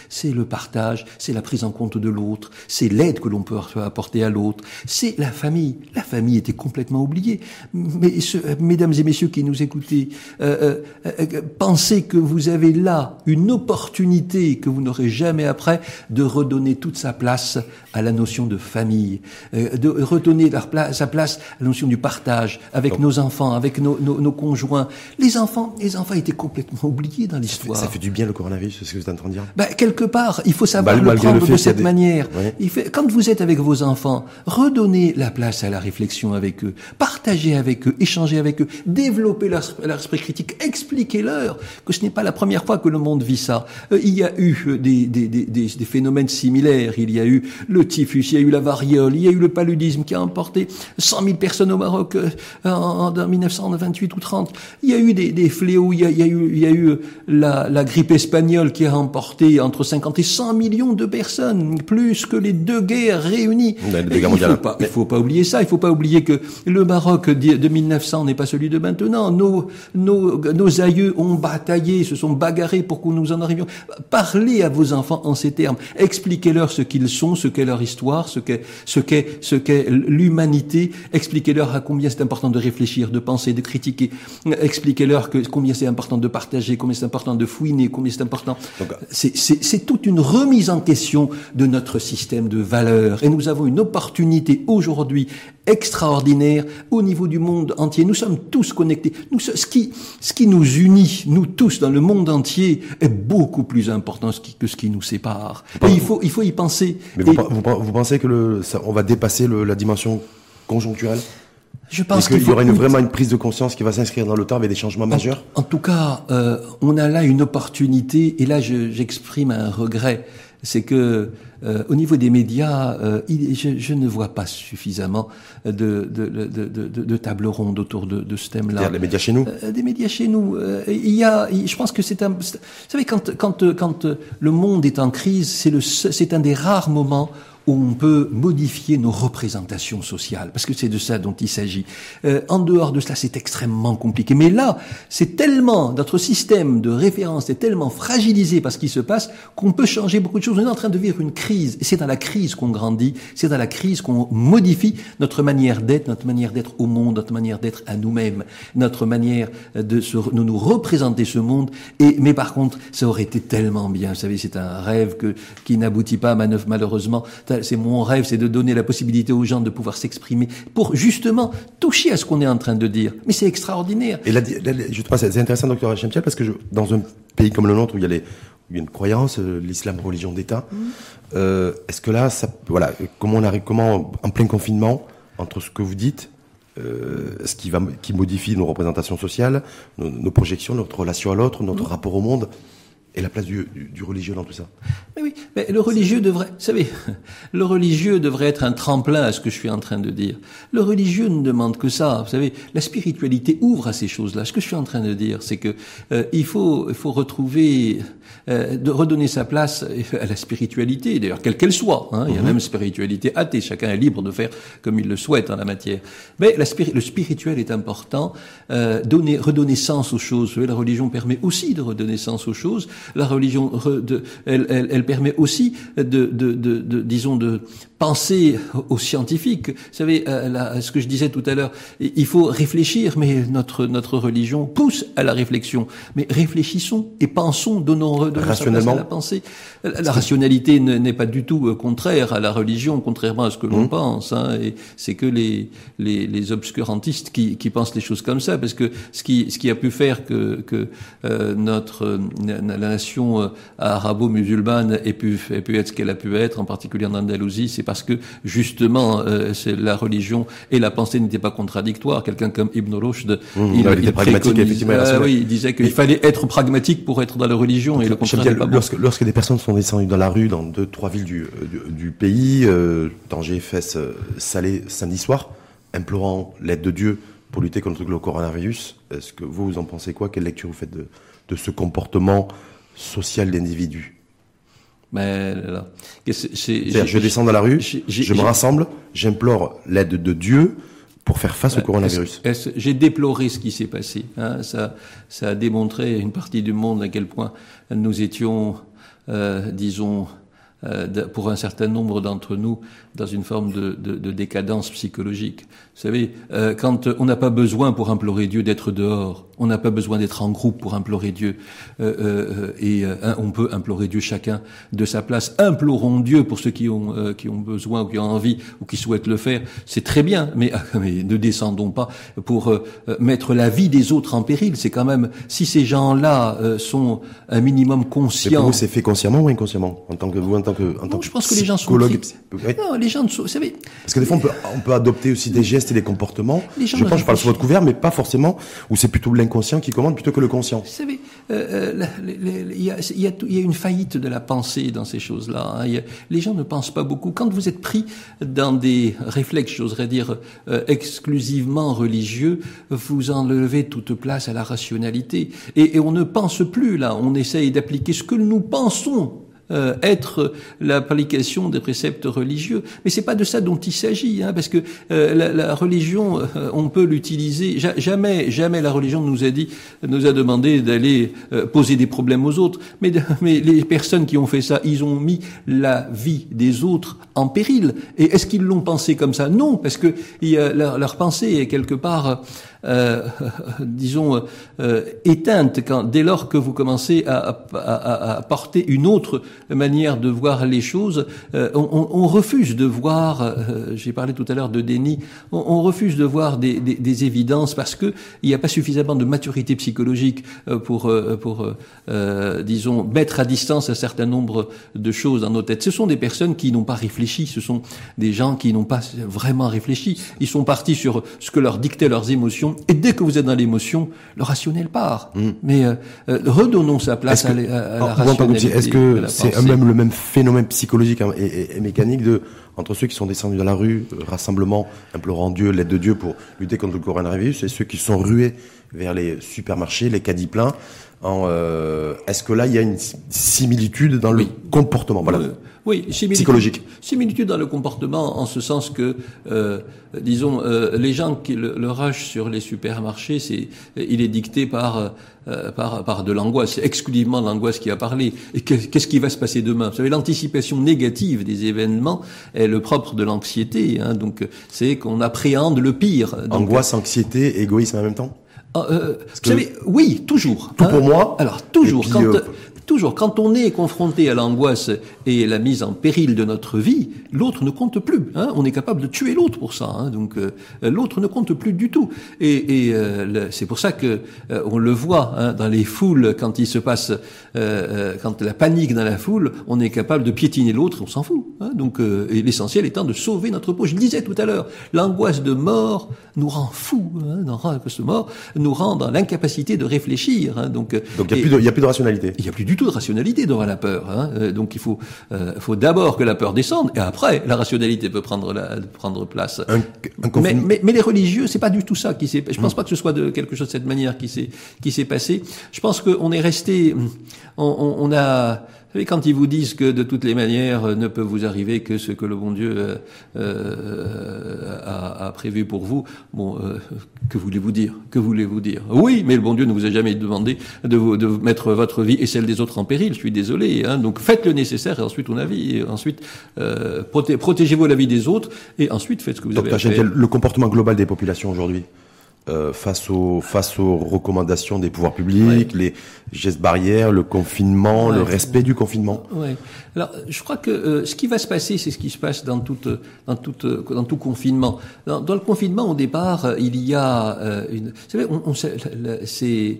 C'est le partage, c'est la prise en compte de l'autre, c'est l'aide que l'on peut apporter à l'autre, c'est la famille. La famille était complètement oubliée. Mais ce, mesdames et messieurs qui nous écoutez, euh, euh, euh, pensez que vous avez là une opportunité que vous n'aurez jamais après de redonner toute sa place à la notion de famille, de redonner leur sa place à la notion du partage avec nos enfants, avec nos, nos, nos conjoints. Les enfants, les enfants étaient complètement oublié dans l'histoire. Ça, fait du bien le coronavirus, c'est ce que vous êtes en train de dire bah, Quelque part, il faut savoir le prendre de cette manière. Il fait, quand vous êtes avec vos enfants, redonnez la place à la réflexion avec eux, partagez avec eux, échangez avec eux, développez leur, leur esprit critique, expliquez-leur que ce n'est pas la première fois que le monde vit ça. Euh, il y a eu euh, des, des, des, des, phénomènes similaires, il y a eu le typhus, il y a eu la variole, il y a eu le paludisme qui a emporté 100 000 personnes au Maroc euh, en, en, 1928 ou 30. Il y a eu des, des fléaux, il y a, il y a eu, il y a eu la, la, grippe espagnole qui a emporté entre 50 et 100 millions de personnes, plus que les deux guerres réunies. il faut pas, il faut pas oublier ça. Il faut pas oublier que le Maroc de 1900 n'est pas celui de maintenant. Nos, nos, nos aïeux ont bataillé, se sont bagarrés pour que nous en arrivions. Parlez à vos enfants en ces termes. Expliquez-leur ce qu'ils sont, ce qu'est leur histoire, ce qu'est ce qu'est ce qu'est l'humanité. Expliquez-leur à combien c'est important de réfléchir, de penser, de critiquer. Expliquez-leur que combien c'est important de partager combien c'est important de fouiner, combien c'est important. C'est toute une remise en question de notre système de valeurs. Et nous avons une opportunité aujourd'hui extraordinaire au niveau du monde entier. Nous sommes tous connectés. Nous, ce, qui, ce qui nous unit, nous tous, dans le monde entier, est beaucoup plus important que ce qui nous sépare. Et il faut, il faut y penser. Mais vous, vous, pensez que le, ça, on va dépasser le, la dimension conjoncturelle? Je pense qu'il y aura une, vraiment une prise de conscience qui va s'inscrire dans le temps avec des changements majeurs. En, tout cas, euh, on a là une opportunité, et là j'exprime un regret, c'est que euh, au niveau des médias, euh, il, je, je, ne vois pas suffisamment de, de, de, de, de tables rondes autour de, de ce thème-là. Les médias chez nous euh, Des médias chez nous. Euh, il y a, je pense que c'est un... Vous savez, quand, quand, quand le monde est en crise, c'est un des rares moments où on peut modifier nos représentations sociales, parce que c'est de ça dont il s'agit. Euh, en dehors de cela, c'est extrêmement compliqué. Mais là, c'est tellement, notre système de référence est tellement fragilisé par ce qui se passe qu'on peut changer beaucoup de choses. On est en train de vivre une crise, et c'est dans la crise qu'on grandit, c'est dans la crise qu'on modifie notre manière d'être, notre manière d'être au monde, notre manière d'être à nous-mêmes, notre manière de, se, de nous représenter ce monde. Et, mais par contre, ça aurait été tellement bien. Vous savez, c'est un rêve que, qui n'aboutit pas malheureusement c'est mon rêve, c'est de donner la possibilité aux gens de pouvoir s'exprimer pour justement toucher à ce qu'on est en train de dire. Mais c'est extraordinaire. Et là, je trouve c'est intéressant, docteur Chemtiel, parce que je, dans un pays comme le nôtre où il y a les, une croyance, l'islam religion d'État. Est-ce que là, ça, voilà, comment on arrive, comment en plein confinement, entre ce que vous dites, ce qui va, qui modifie nos représentations sociales, nos, projections, notre relation à l'autre, notre rapport au monde, et la place du, du, religieux dans tout ça. Mais oui, mais le religieux devrait, vous savez, (laughs) le religieux devrait être un tremplin à ce que je suis en train de dire. Le religieux ne demande que ça. Vous savez, la spiritualité ouvre à ces choses-là. Ce que je suis en train de dire, c'est que euh, il faut, il faut retrouver, euh, de redonner sa place à la spiritualité, d'ailleurs quelle qu'elle soit. Hein. Il y a mhm. même spiritualité athée. Chacun est libre de faire comme il le souhaite en la matière. Mais la le spirituel est important. Euh, donner, redonner sens aux choses. La religion permet aussi de redonner sens aux choses la religion, de, elle, elle, elle, permet aussi de, de, de, de, disons, de penser aux scientifiques. Vous savez, euh, ce que je disais tout à l'heure, il faut réfléchir, mais notre notre religion pousse à la réflexion. Mais réfléchissons et pensons, donnons, à la pensée? La rationalité n'est pas du tout euh, contraire à la religion, contrairement à ce que l'on mmh. pense. Hein, et c'est que les, les, les obscurantistes qui, qui pensent les choses comme ça, parce que ce qui ce qui a pu faire que que euh, notre la nation euh, arabo-musulmane ait pu, ait pu être ce qu'elle a pu être, en particulier en Andalousie, c'est parce que justement euh, la religion et la pensée n'étaient pas contradictoires. Quelqu'un comme Ibn Rushd, mmh, il, il, pragmatique, ah oui, il disait qu'il fallait être pragmatique pour être dans la religion et le contraire pas lorsque, lorsque des personnes sont descendues dans la rue dans deux, trois villes du, du, pays, euh, Tanger, Fès, euh, Salé, samedi soir, implorant l'aide de Dieu pour lutter contre le coronavirus, est-ce que vous, vous en pensez quoi? Quelle lecture vous faites de, de ce comportement social d'individu? Mais là, je descends dans la rue, je me rassemble, j'implore l'aide de Dieu pour faire face au coronavirus. J'ai déploré ce qui s'est passé. Hein. ça, ça a démontré à une partie du monde à quel point nous étions, euh, disons, euh, pour un certain nombre d'entre nous dans une forme de, de, de décadence psychologique. Vous savez, euh, quand on n'a pas besoin pour implorer Dieu d'être dehors, on n'a pas besoin d'être en groupe pour implorer Dieu, euh, euh et on peut implorer Dieu chacun de sa place. Implorons Dieu pour ceux qui ont qui ont besoin ou qui ont envie ou qui souhaitent le faire. C'est très bien, mais, (laughs) mais ne descendons pas pour mettre la vie des autres en péril. C'est quand même si ces gens-là sont un minimum conscients. C'est fait consciemment ou inconsciemment en tant que vous, en tant que en tant que je pense que les gens sont les gens, vous savez. Parce que des fois, on peut, on peut adopter aussi des gestes et des comportements. je pense, je parle sur votre couvert, mais pas forcément, où c'est plutôt l'inconscient qui commande plutôt que le conscient. Vous savez, il y, a, une faillite de la pensée dans ces choses-là. Hein. Les gens ne pensent pas beaucoup. Quand vous êtes pris dans des réflexes, j'oserais dire, euh, exclusivement religieux, vous enlevez toute place à la rationalité. Et, et on ne pense plus là. On essaye d'appliquer ce que nous pensons euh, être l'application des préceptes religieux. Mais c'est pas de ça dont il s'agit, hein, parce que euh, la, la, religion, euh, on peut l'utiliser. jamais, jamais la religion nous a dit, nous a demandé d'aller poser des problèmes aux autres. Mais, (laughs) mais les personnes qui ont fait ça, ils ont mis la vie des autres en péril. Et est-ce qu'ils l'ont pensé comme ça? Non, parce que leur, pensée est quelque part euh, (laughs) disons, euh, éteinte quand, dès lors que vous commencez à, à, porter une autre manière de voir les choses. Euh, on, refuse de voir, j'ai parlé tout à l'heure de déni, on, refuse de voir des évidences parce que il n'y a pas suffisamment de maturité psychologique pour, pour disons, mettre à distance un certain nombre de choses dans nos têtes. Ce sont des personnes qui n'ont pas réfléchi, ce sont des gens qui n'ont pas vraiment réfléchi. Ils sont partis sur ce que leur dictaient leurs émotions et dès que vous êtes dans l'émotion, le rationnel part. Mm. Mais euh, euh, redonnons sa place à, la rationalité. Est-ce que c'est même le même phénomène psychologique et, mécanique de entre ceux qui sont descendus dans la rue, euh, rassemblement, implorant Dieu, l'aide de Dieu pour lutter contre le coronavirus, et ceux qui sont rués vers les supermarchés, les caddies pleins. Est-ce que là, il y a une similitude dans le comportement? Voilà. Oui, psychologique. Similitude dans le comportement, en ce sens que, euh, disons, euh, les gens qui le, le, rush sur les supermarchés, c'est, il est dicté par euh, par, par de l'angoisse, c'est exclusivement l'angoisse qui a parlé. Et qu'est-ce qui va se passer demain? Vous savez, l'anticipation négative des événements est le propre de l'anxiété. Hein, donc, c'est qu'on appréhende le pire. angoisse, anxiété, égoïsme en même temps? Euh, vous savez, oui, toujours. Tout pour hein. moi. Alors toujours. quand, toujours, quand on est confronté à l'angoisse et la mise en péril de notre vie, l'autre ne compte plus. Hein. On est capable de tuer l'autre pour ça. Hein. Donc euh, l'autre ne compte plus du tout. Et, et euh, c'est pour ça que euh, on le voit hein, dans les foules quand il se passe, quand la panique dans la foule, on est capable de piétiner l'autre, on s'en fout. Hein. Donc l'essentiel étant de sauver notre peau. Je le disais tout à l'heure, l'angoisse de mort nous rend fous. Hein, l'angoisse de mort nous rend dans l'incapacité de réfléchir. Hein. Donc il n'y a, a, plus de rationalité. Il n'y a plus du tout de rationalité devant la peur. Hein. Donc il faut, faut d'abord que la peur descende et après la rationalité peut prendre la, prendre place. mais, mais, mais, les religieux, c'est pas du tout ça qui s'est. Je pense hmm. pas que ce soit de quelque chose de cette manière qui s'est qui s'est passé. Je pense qu'on est resté. On, on, on a savez, quand ils vous disent que de toutes les manières ne peut vous arriver que ce que le bon Dieu euh, euh a, a, prévu pour vous, bon, euh, que voulez-vous dire? Que voulez-vous dire? Oui, mais le bon Dieu ne vous a jamais demandé de, vous, de mettre votre vie et celle des autres en péril. Je suis désolé. Hein, donc faites le nécessaire et ensuite on a vie. Et ensuite euh, protégez-vous la vie des autres et ensuite faites ce que vous avez à faire. Le comportement global des populations aujourd'hui euh, face aux face aux recommandations des pouvoirs publics, les gestes barrières, le confinement, le respect du confinement. Ouais. Alors, je crois que euh, ce qui va se passer, c'est ce qui se passe dans toute dans toute dans tout confinement. Dans, dans le confinement, au départ, il y a euh, une. Vous savez, on, on c'est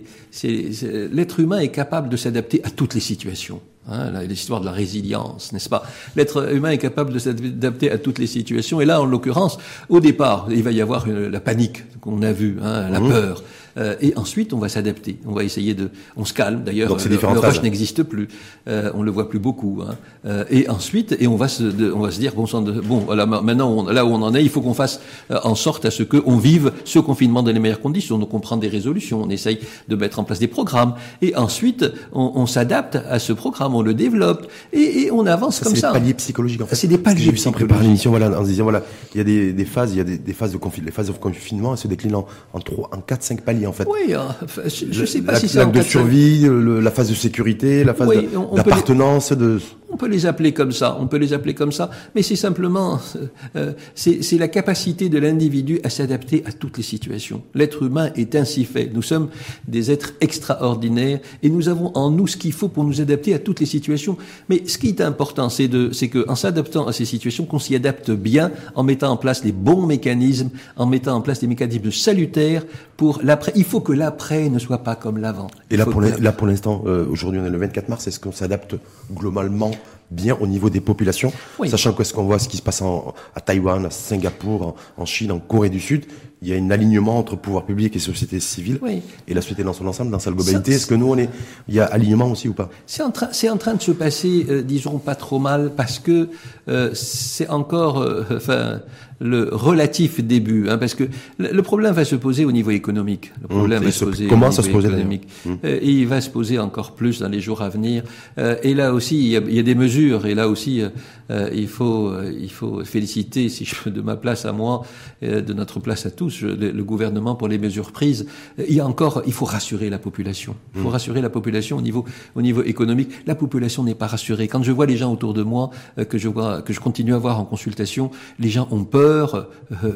l'être humain est capable de s'adapter à toutes les situations. Hein, l'histoire de la résilience, n'est-ce pas? L'être humain est capable de s'adapter à toutes les situations. Et là, en l'occurrence, au départ, il va y avoir la panique qu'on a vue, hein, la mmh. peur. Euh, et ensuite, on va s'adapter. On va essayer de, on se calme. D'ailleurs, le, le rush n'existe plus. Euh, on le voit plus beaucoup. Hein. Euh, et ensuite, et on va se, de, on va se dire bon, de, bon, voilà, maintenant, on, là où on en est, il faut qu'on fasse euh, en sorte à ce que on vive ce confinement dans les meilleures conditions. Donc, on prend des résolutions, on essaye de mettre en place des programmes, et ensuite, on, on s'adapte à ce programme, on le développe, et, et on avance comme ça. C'est des paliers psychologiques. En fait. C'est des paliers psychologiques. préparer l'émission, voilà, en se disant voilà, il y a des, des phases, il y a des, des phases de confinement, les phases de confinement, elles se déclinent en, en trois, en quatre, cinq paliers en fait. Oui, je ne sais pas si c'est la de survie, la phase de sécurité, la phase d'appartenance, de on peut les appeler comme ça, on peut les appeler comme ça, mais c'est simplement, euh, c'est la capacité de l'individu à s'adapter à toutes les situations. L'être humain est ainsi fait. Nous sommes des êtres extraordinaires et nous avons en nous ce qu'il faut pour nous adapter à toutes les situations. Mais ce qui est important, c'est de, c'est que en s'adaptant à ces situations, qu'on s'y adapte bien, en mettant en place les bons mécanismes, en mettant en place des mécanismes salutaires pour l'après. Il faut que l'après ne soit pas comme l'avant. Et là pour, là pour l'instant, euh, aujourd'hui on est le 24 mars, est-ce qu'on s'adapte globalement bien au niveau des populations, sachant que ce qu'on voit ce qui se passe en, à Taïwan, à Singapour, en, Chine, en Corée du Sud, il y a un alignement entre pouvoir public et société civile. Et la société dans son ensemble, dans sa globalité. Est-ce que nous, on est, il y a alignement aussi ou pas? C'est en train, c'est en train de se passer, euh, disons pas trop mal, parce que euh, c'est encore, euh, enfin, le relatif début, hein, parce que le problème va se poser au niveau économique. Le problème mmh. va se poser comment au ça se économique. Mmh. et il va se poser encore plus dans les jours à venir. et là aussi, il y, a, il y, a, des mesures, et là aussi, il faut, il faut féliciter, si je de ma place à moi, de notre place à tous, le, gouvernement pour les mesures prises. Il y a encore, il faut rassurer la population. Il faut mmh. rassurer la population au niveau, au niveau économique. La population n'est pas rassurée. Quand je vois les gens autour de moi, que je vois, que je continue à voir en consultation, les gens ont peur euh,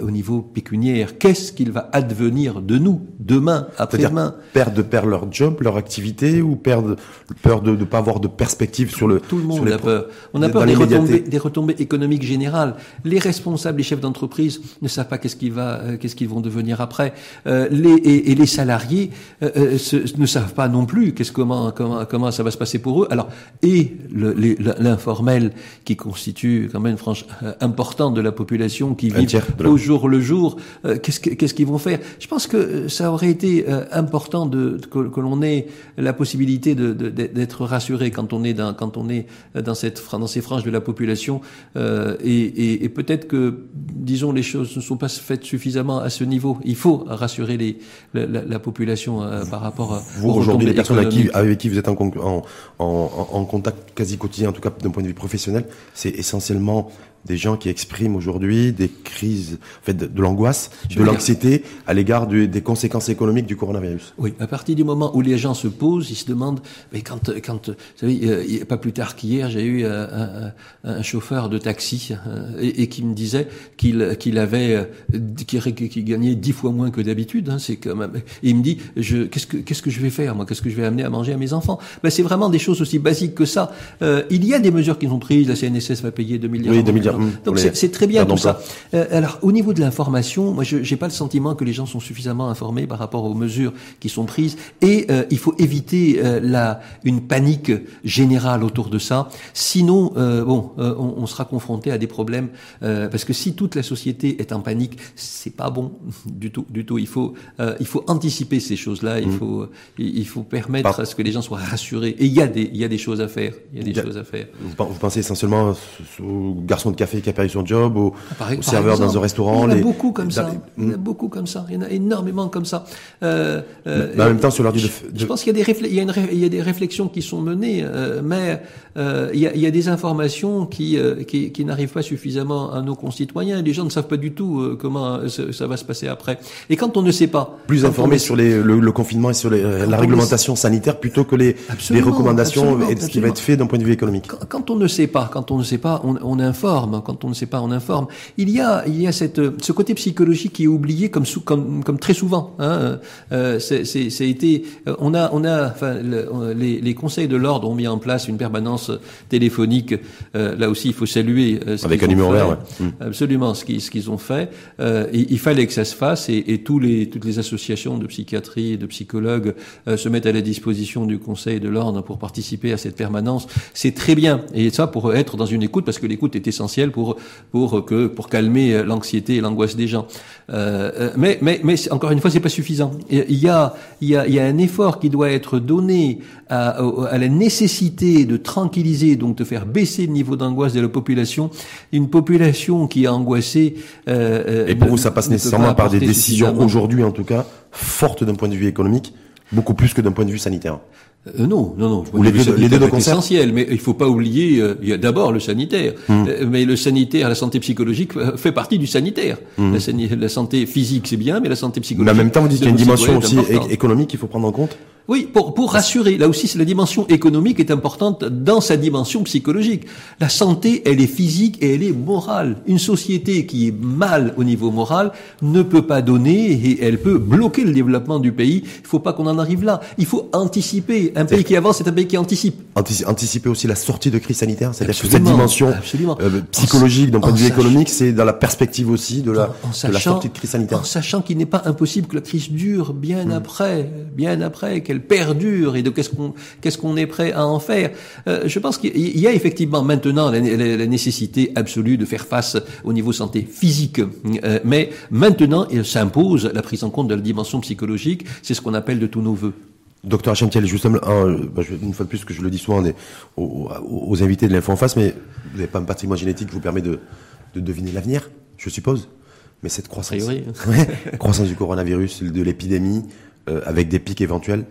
au niveau pécuniaire. Qu'est-ce qu'il va advenir de nous demain, après-demain Perdre de perdre leur job, leur activité, ou perdre peur de ne pas avoir de perspective sur le. Tout le monde a peur. On a peur des retombées, des retombées économiques générales. Les responsables, les chefs d'entreprise ne savent pas qu'est-ce va, euh, qu'est-ce qu'ils vont devenir après. Euh, les, et, et, les salariés euh, euh ne savent pas non plus qu'est-ce comment comment comment ça va se passer pour eux. Alors et l'informel qui constitue quand même une frange importante de la population qui vit au jour le jour, qu'est-ce qu'est-ce qu'ils vont faire? Je pense que ça aurait été important de, que, que l'on ait la possibilité de, d'être rassuré quand on est dans quand on est dans cette dans ces franges de la population et, et, et peut-être que disons les choses ne sont pas faites suffisamment à ce niveau. Il faut rassurer les, la, la, la population euh, par rapport à vous aujourd'hui les personnes avec qui, avec qui vous êtes en, en, en, en, contact quasi quotidien, en tout cas d'un point de vue professionnel, c'est essentiellement des gens qui expriment aujourd'hui des crises, en fait, de, de l'angoisse, de l'anxiété à l'égard des conséquences économiques du coronavirus. Oui, à partir du moment où les gens se posent, ils se demandent, mais quand, quand, vous savez, euh, pas plus tard qu'hier, j'ai eu euh, un, un, chauffeur de taxi euh, et, et, qui me disait qu'il qu'il avait, qu'il gagnait dix fois moins que d'habitude. Hein, c'est quand même. Et il me dit, je, qu'est-ce que qu'est-ce que je vais faire moi Qu'est-ce que je vais amener à manger à mes enfants? Ben c'est vraiment des choses aussi basiques que ça. il y a des mesures qui sont prises. La CNSS va payer 2 milliards. Oui, 2 milliards. Donc c'est très bien tout ça. Euh, alors au niveau de l'information, moi je n'ai pas le sentiment que les gens sont suffisamment informés par rapport aux mesures qui sont prises et euh, il faut éviter euh, la une panique générale autour de ça. Sinon, bon, on, on, sera confronté à des problèmes parce que si toute la société est en panique, c'est pas bon (laughs) du tout, du tout. Il faut il faut anticiper ces choses-là. Il mm. faut il faut permettre à ce que les gens soient rassurés. Et il y a des il y a des choses à faire. Il y a des choses à faire. Vous pensez essentiellement aux garçons de café qui a perdu son job, aux, serveurs dans un restaurant. Il y en a beaucoup comme ça. Il y en a hmm. beaucoup comme ça. Il y en a énormément comme ça. Euh, euh, mais en même temps, sur l'heure du... Je, pense qu'il y a des il y il y a des réflexions qui sont menées, euh, mais euh, il, y a, il y a des informations qui euh, qui, qui n'arrivent pas suffisamment à nos concitoyens. Les gens ne savent pas du tout euh, comment ça, va se passer après. Et quand on ne sait pas, plus informés sur les, le, confinement et sur les, la réglementation sanitaire plutôt que les, les recommandations et ce qui va être fait d'un point de vue économique. Quand, quand, on ne sait pas, quand on ne sait pas, on, on informe. Quand on ne sait pas, on informe. Il y a, il y a cette, ce côté psychologique qui est oublié comme, comme, comme très souvent. Hein. Euh, c'est, c'est, été, euh, on a, on a, enfin, les, les conseils de l'ordre ont mis en place une permanence téléphonique. Euh, là aussi, il faut saluer. Euh, Avec un numéro vert, ouais. Mmh. Absolument, ce qu'ils, ce qu'ils ont fait. Euh, il fallait que ça se fasse et, et, tous les, toutes les associations de psychiatrie et de psychologues se mettent à la disposition du conseil de l'ordre pour participer à cette permanence. C'est très bien. Et ça, pour être dans une écoute, parce que l'écoute est essentielle pour pour que pour calmer l'anxiété et l'angoisse des gens. Euh, euh, mais mais mais encore une fois, c'est pas suffisant. Il y a il y a il y a un effort qui doit être donné à, à la nécessité de tranquilliser, donc de faire baisser le niveau d'angoisse de la population. Une population qui est angoissée. Euh, euh et pour vous, ça passe nécessairement par des décisions aujourd'hui, en tout cas, fortes d'un point de vue économique, beaucoup plus que d'un point de vue sanitaire. Euh, non, non, non. Ou les deux, les deux de essentiel, mais il faut pas oublier. Euh, d'abord le sanitaire, hmm. euh, mais le sanitaire, la santé psychologique fait partie du sanitaire. Hmm. La, santé physique, c'est bien, mais la santé psychologique. Mais en même temps, vous dites qu'il y a une dimension aussi économique qu'il faut prendre en compte. Oui, pour, pour rassurer. Là aussi, la dimension économique est importante dans sa dimension psychologique. La santé, elle est physique et elle est morale. Une société qui est mal au niveau moral ne peut pas donner et elle peut bloquer le développement du pays. Il faut pas qu'on en arrive là. Il faut anticiper. Un pays qui avance, c'est un pays qui anticipe. Anticiper aussi la sortie de crise sanitaire, c'est-à-dire que cette dimension euh, psychologique d'un point de vue économique, c'est dans la perspective aussi de la, de la sortie de crise sanitaire. En sachant qu'il n'est pas impossible que la crise dure bien hmm. après, bien après, qu'elle perdure et de qu'est-ce qu'on qu'est-ce qu'on est prêt à en faire. Euh, je pense qu'il y a effectivement maintenant la, nécessité absolue de faire face au niveau santé physique, euh, mais maintenant il s'impose la prise en compte de la dimension psychologique. C'est ce qu'on appelle de tous nos voeux. Docteur Hachem justement, bah, une fois de plus que je le dis souvent aux, invités de l'info en face, mais vous n'avez pas un patrimoine génétique qui vous permet de, de deviner l'avenir, je suppose. Mais cette croissance, (laughs) croissance du coronavirus, de l'épidémie, euh, avec des pics éventuels,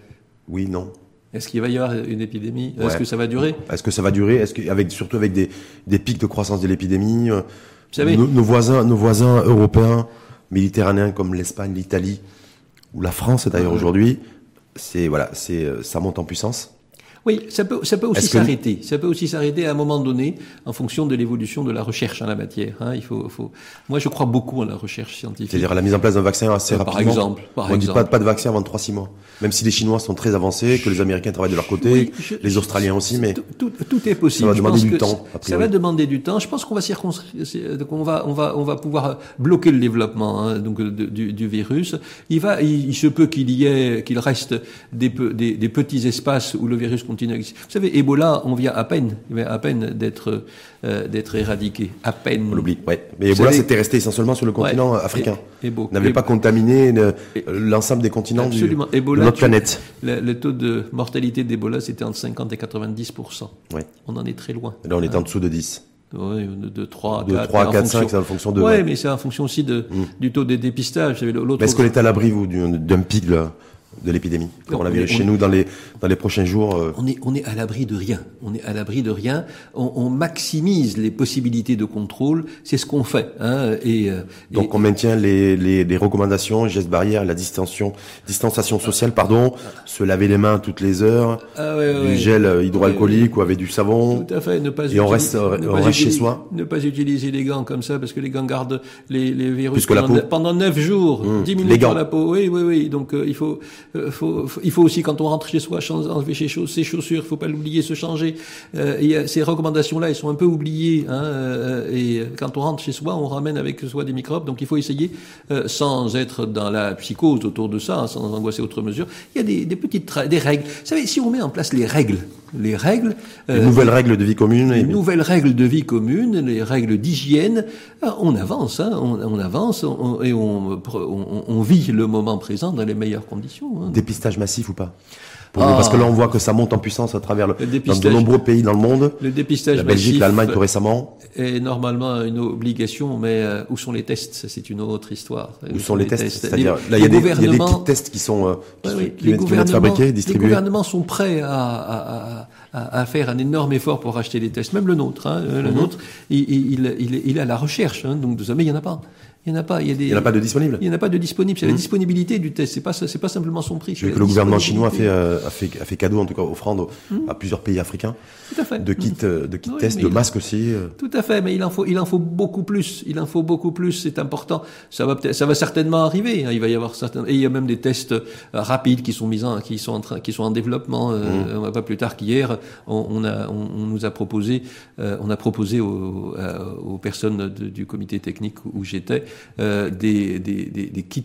oui, non. Est-ce qu'il va y avoir une épidémie? Est-ce que ça va durer? Est-ce que ça va durer? Est-ce que, avec surtout avec des, des pics de croissance de l'épidémie euh, Vous savez, nos, voisins, nos voisins européens, méditerranéens comme l'Espagne, l'Italie ou la France d'ailleurs aujourd'hui, c'est voilà, c'est euh, ça monte en puissance. Oui, ça peut, ça peut aussi s'arrêter. Ça peut aussi s'arrêter à un moment donné, en fonction de l'évolution de la recherche en la matière. Hein. Il faut, faut... Moi, je crois beaucoup à la recherche scientifique. C'est-à-dire à la mise en place d'un vaccin assez euh, rapidement. Par exemple. Par On ne dit pas, pas de vaccin avant 3-6 mois. Même si les Chinois sont très avancés, que les Américains travaillent de leur côté, les Australiens aussi, mais tout, tout, est possible. Ça va demander du temps. Ça va demander du temps. Je pense qu'on va qu'on va, on va, on va pouvoir bloquer le développement hein, donc du, du, virus. Il va, il, se peut qu'il y ait, qu'il reste des, des, des petits espaces où le virus continue à exister. Vous savez, Ebola, on vient à peine, à peine d'être euh, d'être éradiqué, à peine. On l'oublie, ouais. Mais Ebola, c'était resté essentiellement sur le continent africain. N'avait pas contaminé l'ensemble des continents Absolument. de notre planète. Le, taux de mortalité d'Ebola, c'était entre 50 et 90 ouais. On en est très loin. là, on est en dessous de 10. Oui, de 3 à 4. De 3 à 4, 5, c'est en fonction de... Oui, mais c'est en fonction aussi de, mm. du taux de dépistage. Est-ce qu'on est à l'abri, vous, d'un pic, là de l'épidémie coronavirus chez nous dans les dans les prochains jours euh. On est on est à l'abri de rien. On est à l'abri de rien. On, on, maximise les possibilités de contrôle. C'est ce qu'on fait. Hein, et, euh, donc on maintient les, les, les, recommandations, gestes barrières, la distanciation distanciation sociale, pardon, se laver les mains toutes les heures, ah, ouais, du gel euh, hydroalcoolique ou avec du savon. Tout à fait. Ne pas et on reste on reste chez soi. Ne pas utiliser les gants comme ça parce que les gants gardent les, les virus pendant, pendant 9 jours, mmh. 10 minutes les gants. la peau. Oui oui oui. Donc il faut euh, faut, il faut aussi quand on rentre chez soi enlever ses, chaussures, il faut pas l'oublier, se changer. Euh, ces recommandations-là, elles sont un peu oubliées. Hein, euh, et quand on rentre chez soi, on ramène avec soi des microbes. Donc il faut essayer, sans être dans la psychose autour de ça, hein, sans angoisser autre mesure. Il y a des, des petites des règles. Vous savez, si on met en place les règles, les règles, les nouvelles règles de vie commune, les nouvelles règles de vie commune, les règles d'hygiène, on avance, hein, on, avance et on, on, vit le moment présent dans les meilleures conditions. Hein. Dépistage massif ou pas? Parce que là, on voit que ça monte en puissance à travers le, dans de nombreux pays dans le monde. Le dépistage La Belgique, l'Allemagne tout récemment. Est normalement une obligation, mais euh, où sont les tests? C'est une autre histoire. Où, sont, les, tests, C'est-à-dire, là, il y, a des, y a des kits tests qui sont, euh, qui, oui, qui, viennent être fabriqués, distribués. Les gouvernements sont prêts à, à, à, à, faire un énorme effort pour acheter les tests. Même le nôtre, hein, le mhm. nôtre, il, il, il, il, est à la recherche, hein, donc mais il n'y en a pas. Il n'y en a pas. Il y a des. Il n'y en a pas de disponible. Il n'y en a pas de disponible. C'est la mmh. disponibilité du test. C'est pas c'est pas simplement son prix. que le gouvernement chinois a fait, euh, a fait a fait cadeau en tout cas offrande mmh. à plusieurs pays africains. Tout à fait. De kits euh, de kits tests, de masques aussi. Euh. Tout à fait. Mais il en faut il en faut beaucoup plus. Il en faut beaucoup plus. C'est important. Ça va ça va certainement arriver. Hein. Il va y avoir certains et il y a même des tests rapides qui sont mis en qui sont en train qui sont en développement. Mmh. Pas plus tard qu'hier, on, on, a on, nous a proposé on a proposé aux, aux personnes du comité technique où j'étais des des, des, kits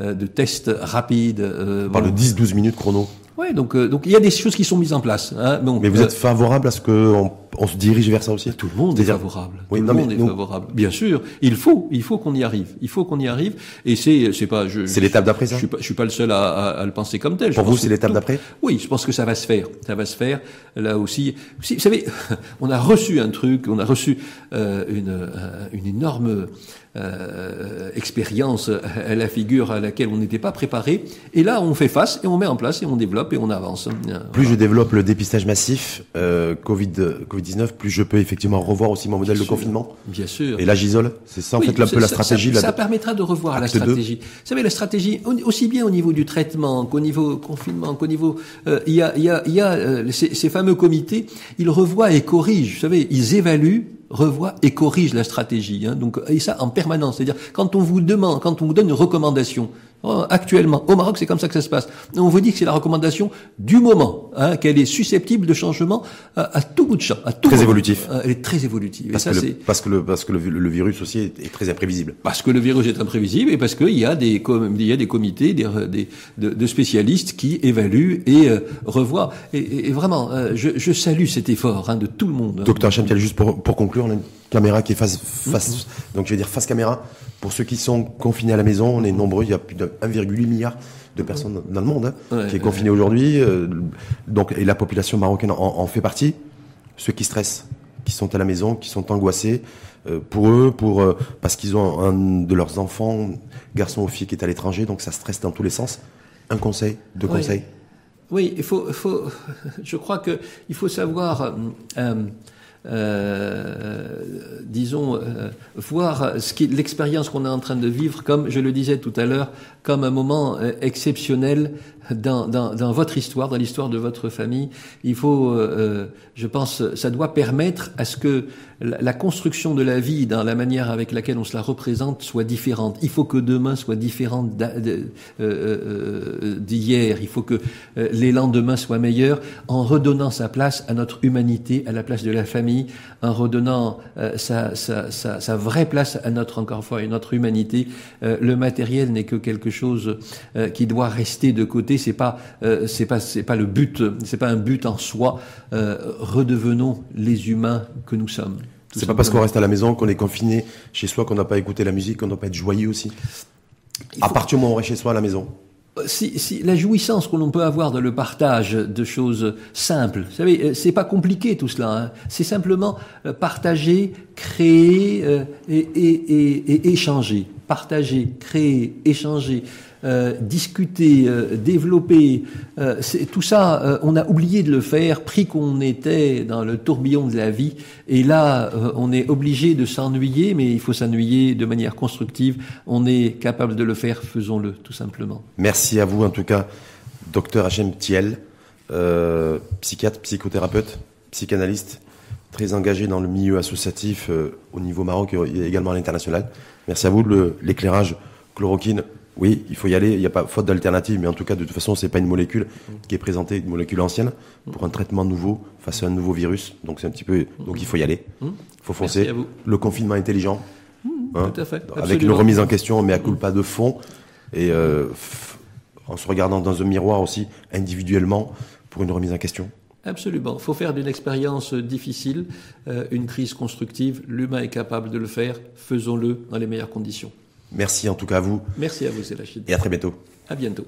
euh, de tests rapides. Euh, Par le 10-12 minutes chrono. Oui, donc euh, donc il y a des choses qui sont mises en place. Hein. mais vous êtes favorable à ce qu'on on se dirige vers ça aussi? Tout le monde est favorable. Oui, Tout le monde est favorable. Bien sûr, il faut il faut qu'on y arrive. Il faut qu'on y arrive. Et c'est c'est pas je. C'est l'étape d'après ça? Je suis pas je suis pas le seul à, à, le penser comme tel. Pour vous, c'est l'étape d'après? Oui, je pense que ça va se faire. Ça va se faire. Là aussi, vous savez, (laughs) on a reçu un truc, on a reçu euh, une une énorme euh, expérience à la figure à laquelle on n'était pas préparé. Et là, on fait face et on met en place et on développe et on avance. Plus je développe le dépistage massif euh, Covid Covid 19, plus je peux effectivement revoir aussi mon modèle de confinement. Bien sûr. Et là, j'isole. C'est ça en fait un peu la stratégie. Ça, ça, permettra de revoir la stratégie. Vous savez, la stratégie aussi bien au niveau du traitement qu'au niveau confinement, qu'au niveau euh, il y a il y a, y a euh, ces, ces fameux comités, ils revoient et corrigent. Vous savez, ils évaluent revoit et corrige la stratégie. Hein, donc, et ça en permanence. C'est-à-dire, quand on vous demande, quand on vous donne une recommandation, actuellement, au Maroc, c'est comme ça que ça se passe. On vous dit que c'est la recommandation du moment, hein, qu'elle est susceptible de changement à, tout bout de champ. À tout très évolutif. Euh, elle est très évolutive. Parce, que, le, parce que, le, parce que le, virus aussi est, très imprévisible. Parce que le virus est imprévisible et parce qu'il y a des, il y a des comités des, des de, de, spécialistes qui évaluent et euh, revoient. Et, et vraiment, je, je, salue cet effort hein, de tout le monde. Hein. Docteur Champiel, juste pour, pour conclure, on a une caméra qui est face, face mm-hmm. donc je vais dire face caméra. Pour ceux qui sont confinés à la maison, on est nombreux, il y a plus de 1,8 milliard de personnes dans le monde hein, qui est confiné aujourd'hui. Euh, donc, et la population marocaine en, fait partie. Ceux qui stressent, qui sont à la maison, qui sont angoissés, euh, pour eux, pour euh, parce qu'ils ont un de leurs enfants, garçon ou fille, qui est à l'étranger, donc ça stresse dans tous les sens. Un conseil, deux conseils. Oui, il faut, faut, (laughs) je crois que il faut savoir. Euh, disons, euh, voir l'expérience qu'on est en train de vivre comme, je le disais tout à l'heure, comme un moment euh, exceptionnel dans, dans, dans, votre histoire, dans l'histoire de votre famille. Il faut, euh, je pense, ça doit permettre à ce que la, construction de la vie, dans la manière avec laquelle on se la représente, soit différente. Il faut que demain soit différent euh, euh, d'hier. Il faut que les lendemains soient meilleurs, en redonnant sa place à notre humanité, à la place de la famille, en redonnant sa, sa, sa, sa, vraie place à notre, encore une fois, à notre humanité. le matériel n'est que quelque chose qui doit rester de côté c'est pas euh, c'est pas c'est pas le but, c'est pas un but en soi. Euh, redevenons les humains que nous sommes. C'est pas parce qu'on reste à la maison, qu'on est confiné chez soi, qu'on n'a pas écouté la musique, qu'on doit pas être joyeux aussi. À partir du moment où on reste chez soi à la maison. Euh, si, si, la jouissance que l'on peut avoir dans le partage de choses simples, vous savez, c'est pas compliqué tout cela. Hein. C'est simplement partager, créer et, et, et, et, échanger. partager, créer, échanger, euh, discuter, euh, développer, euh, tout ça, on a oublié de le faire, pris qu'on était dans le tourbillon de la vie, et là, on est obligé de s'ennuyer, mais il faut s'ennuyer de manière constructive. On est capable de le faire, faisons-le, tout simplement. Merci à vous, en tout cas, docteur Hachem Thiel, psychiatre, psychothérapeute, psychanalyste très engagé dans le milieu associatif au niveau Maroc et également à l'international. Merci à vous l'éclairage chloroquine oui, il faut y aller, il n'y a pas faute d'alternative, mais en tout cas, de toute façon, c'est pas une molécule qui est présentée, une molécule ancienne, pour un traitement nouveau, face à un nouveau virus. Donc c'est un petit peu, donc il faut y aller. Il faut foncer. Le confinement intelligent. Hein, tout à fait. Avec une remise en question, mais à coup pas de fond. Et euh, en se regardant dans un miroir aussi, individuellement, pour une remise en question. Absolument. Il faut faire d'une expérience difficile euh, une crise constructive. L'humain est capable de le faire. Faisons-le dans les meilleures conditions. Merci en tout cas à vous. Merci à vous, Célachid. Et à très bientôt. À bientôt.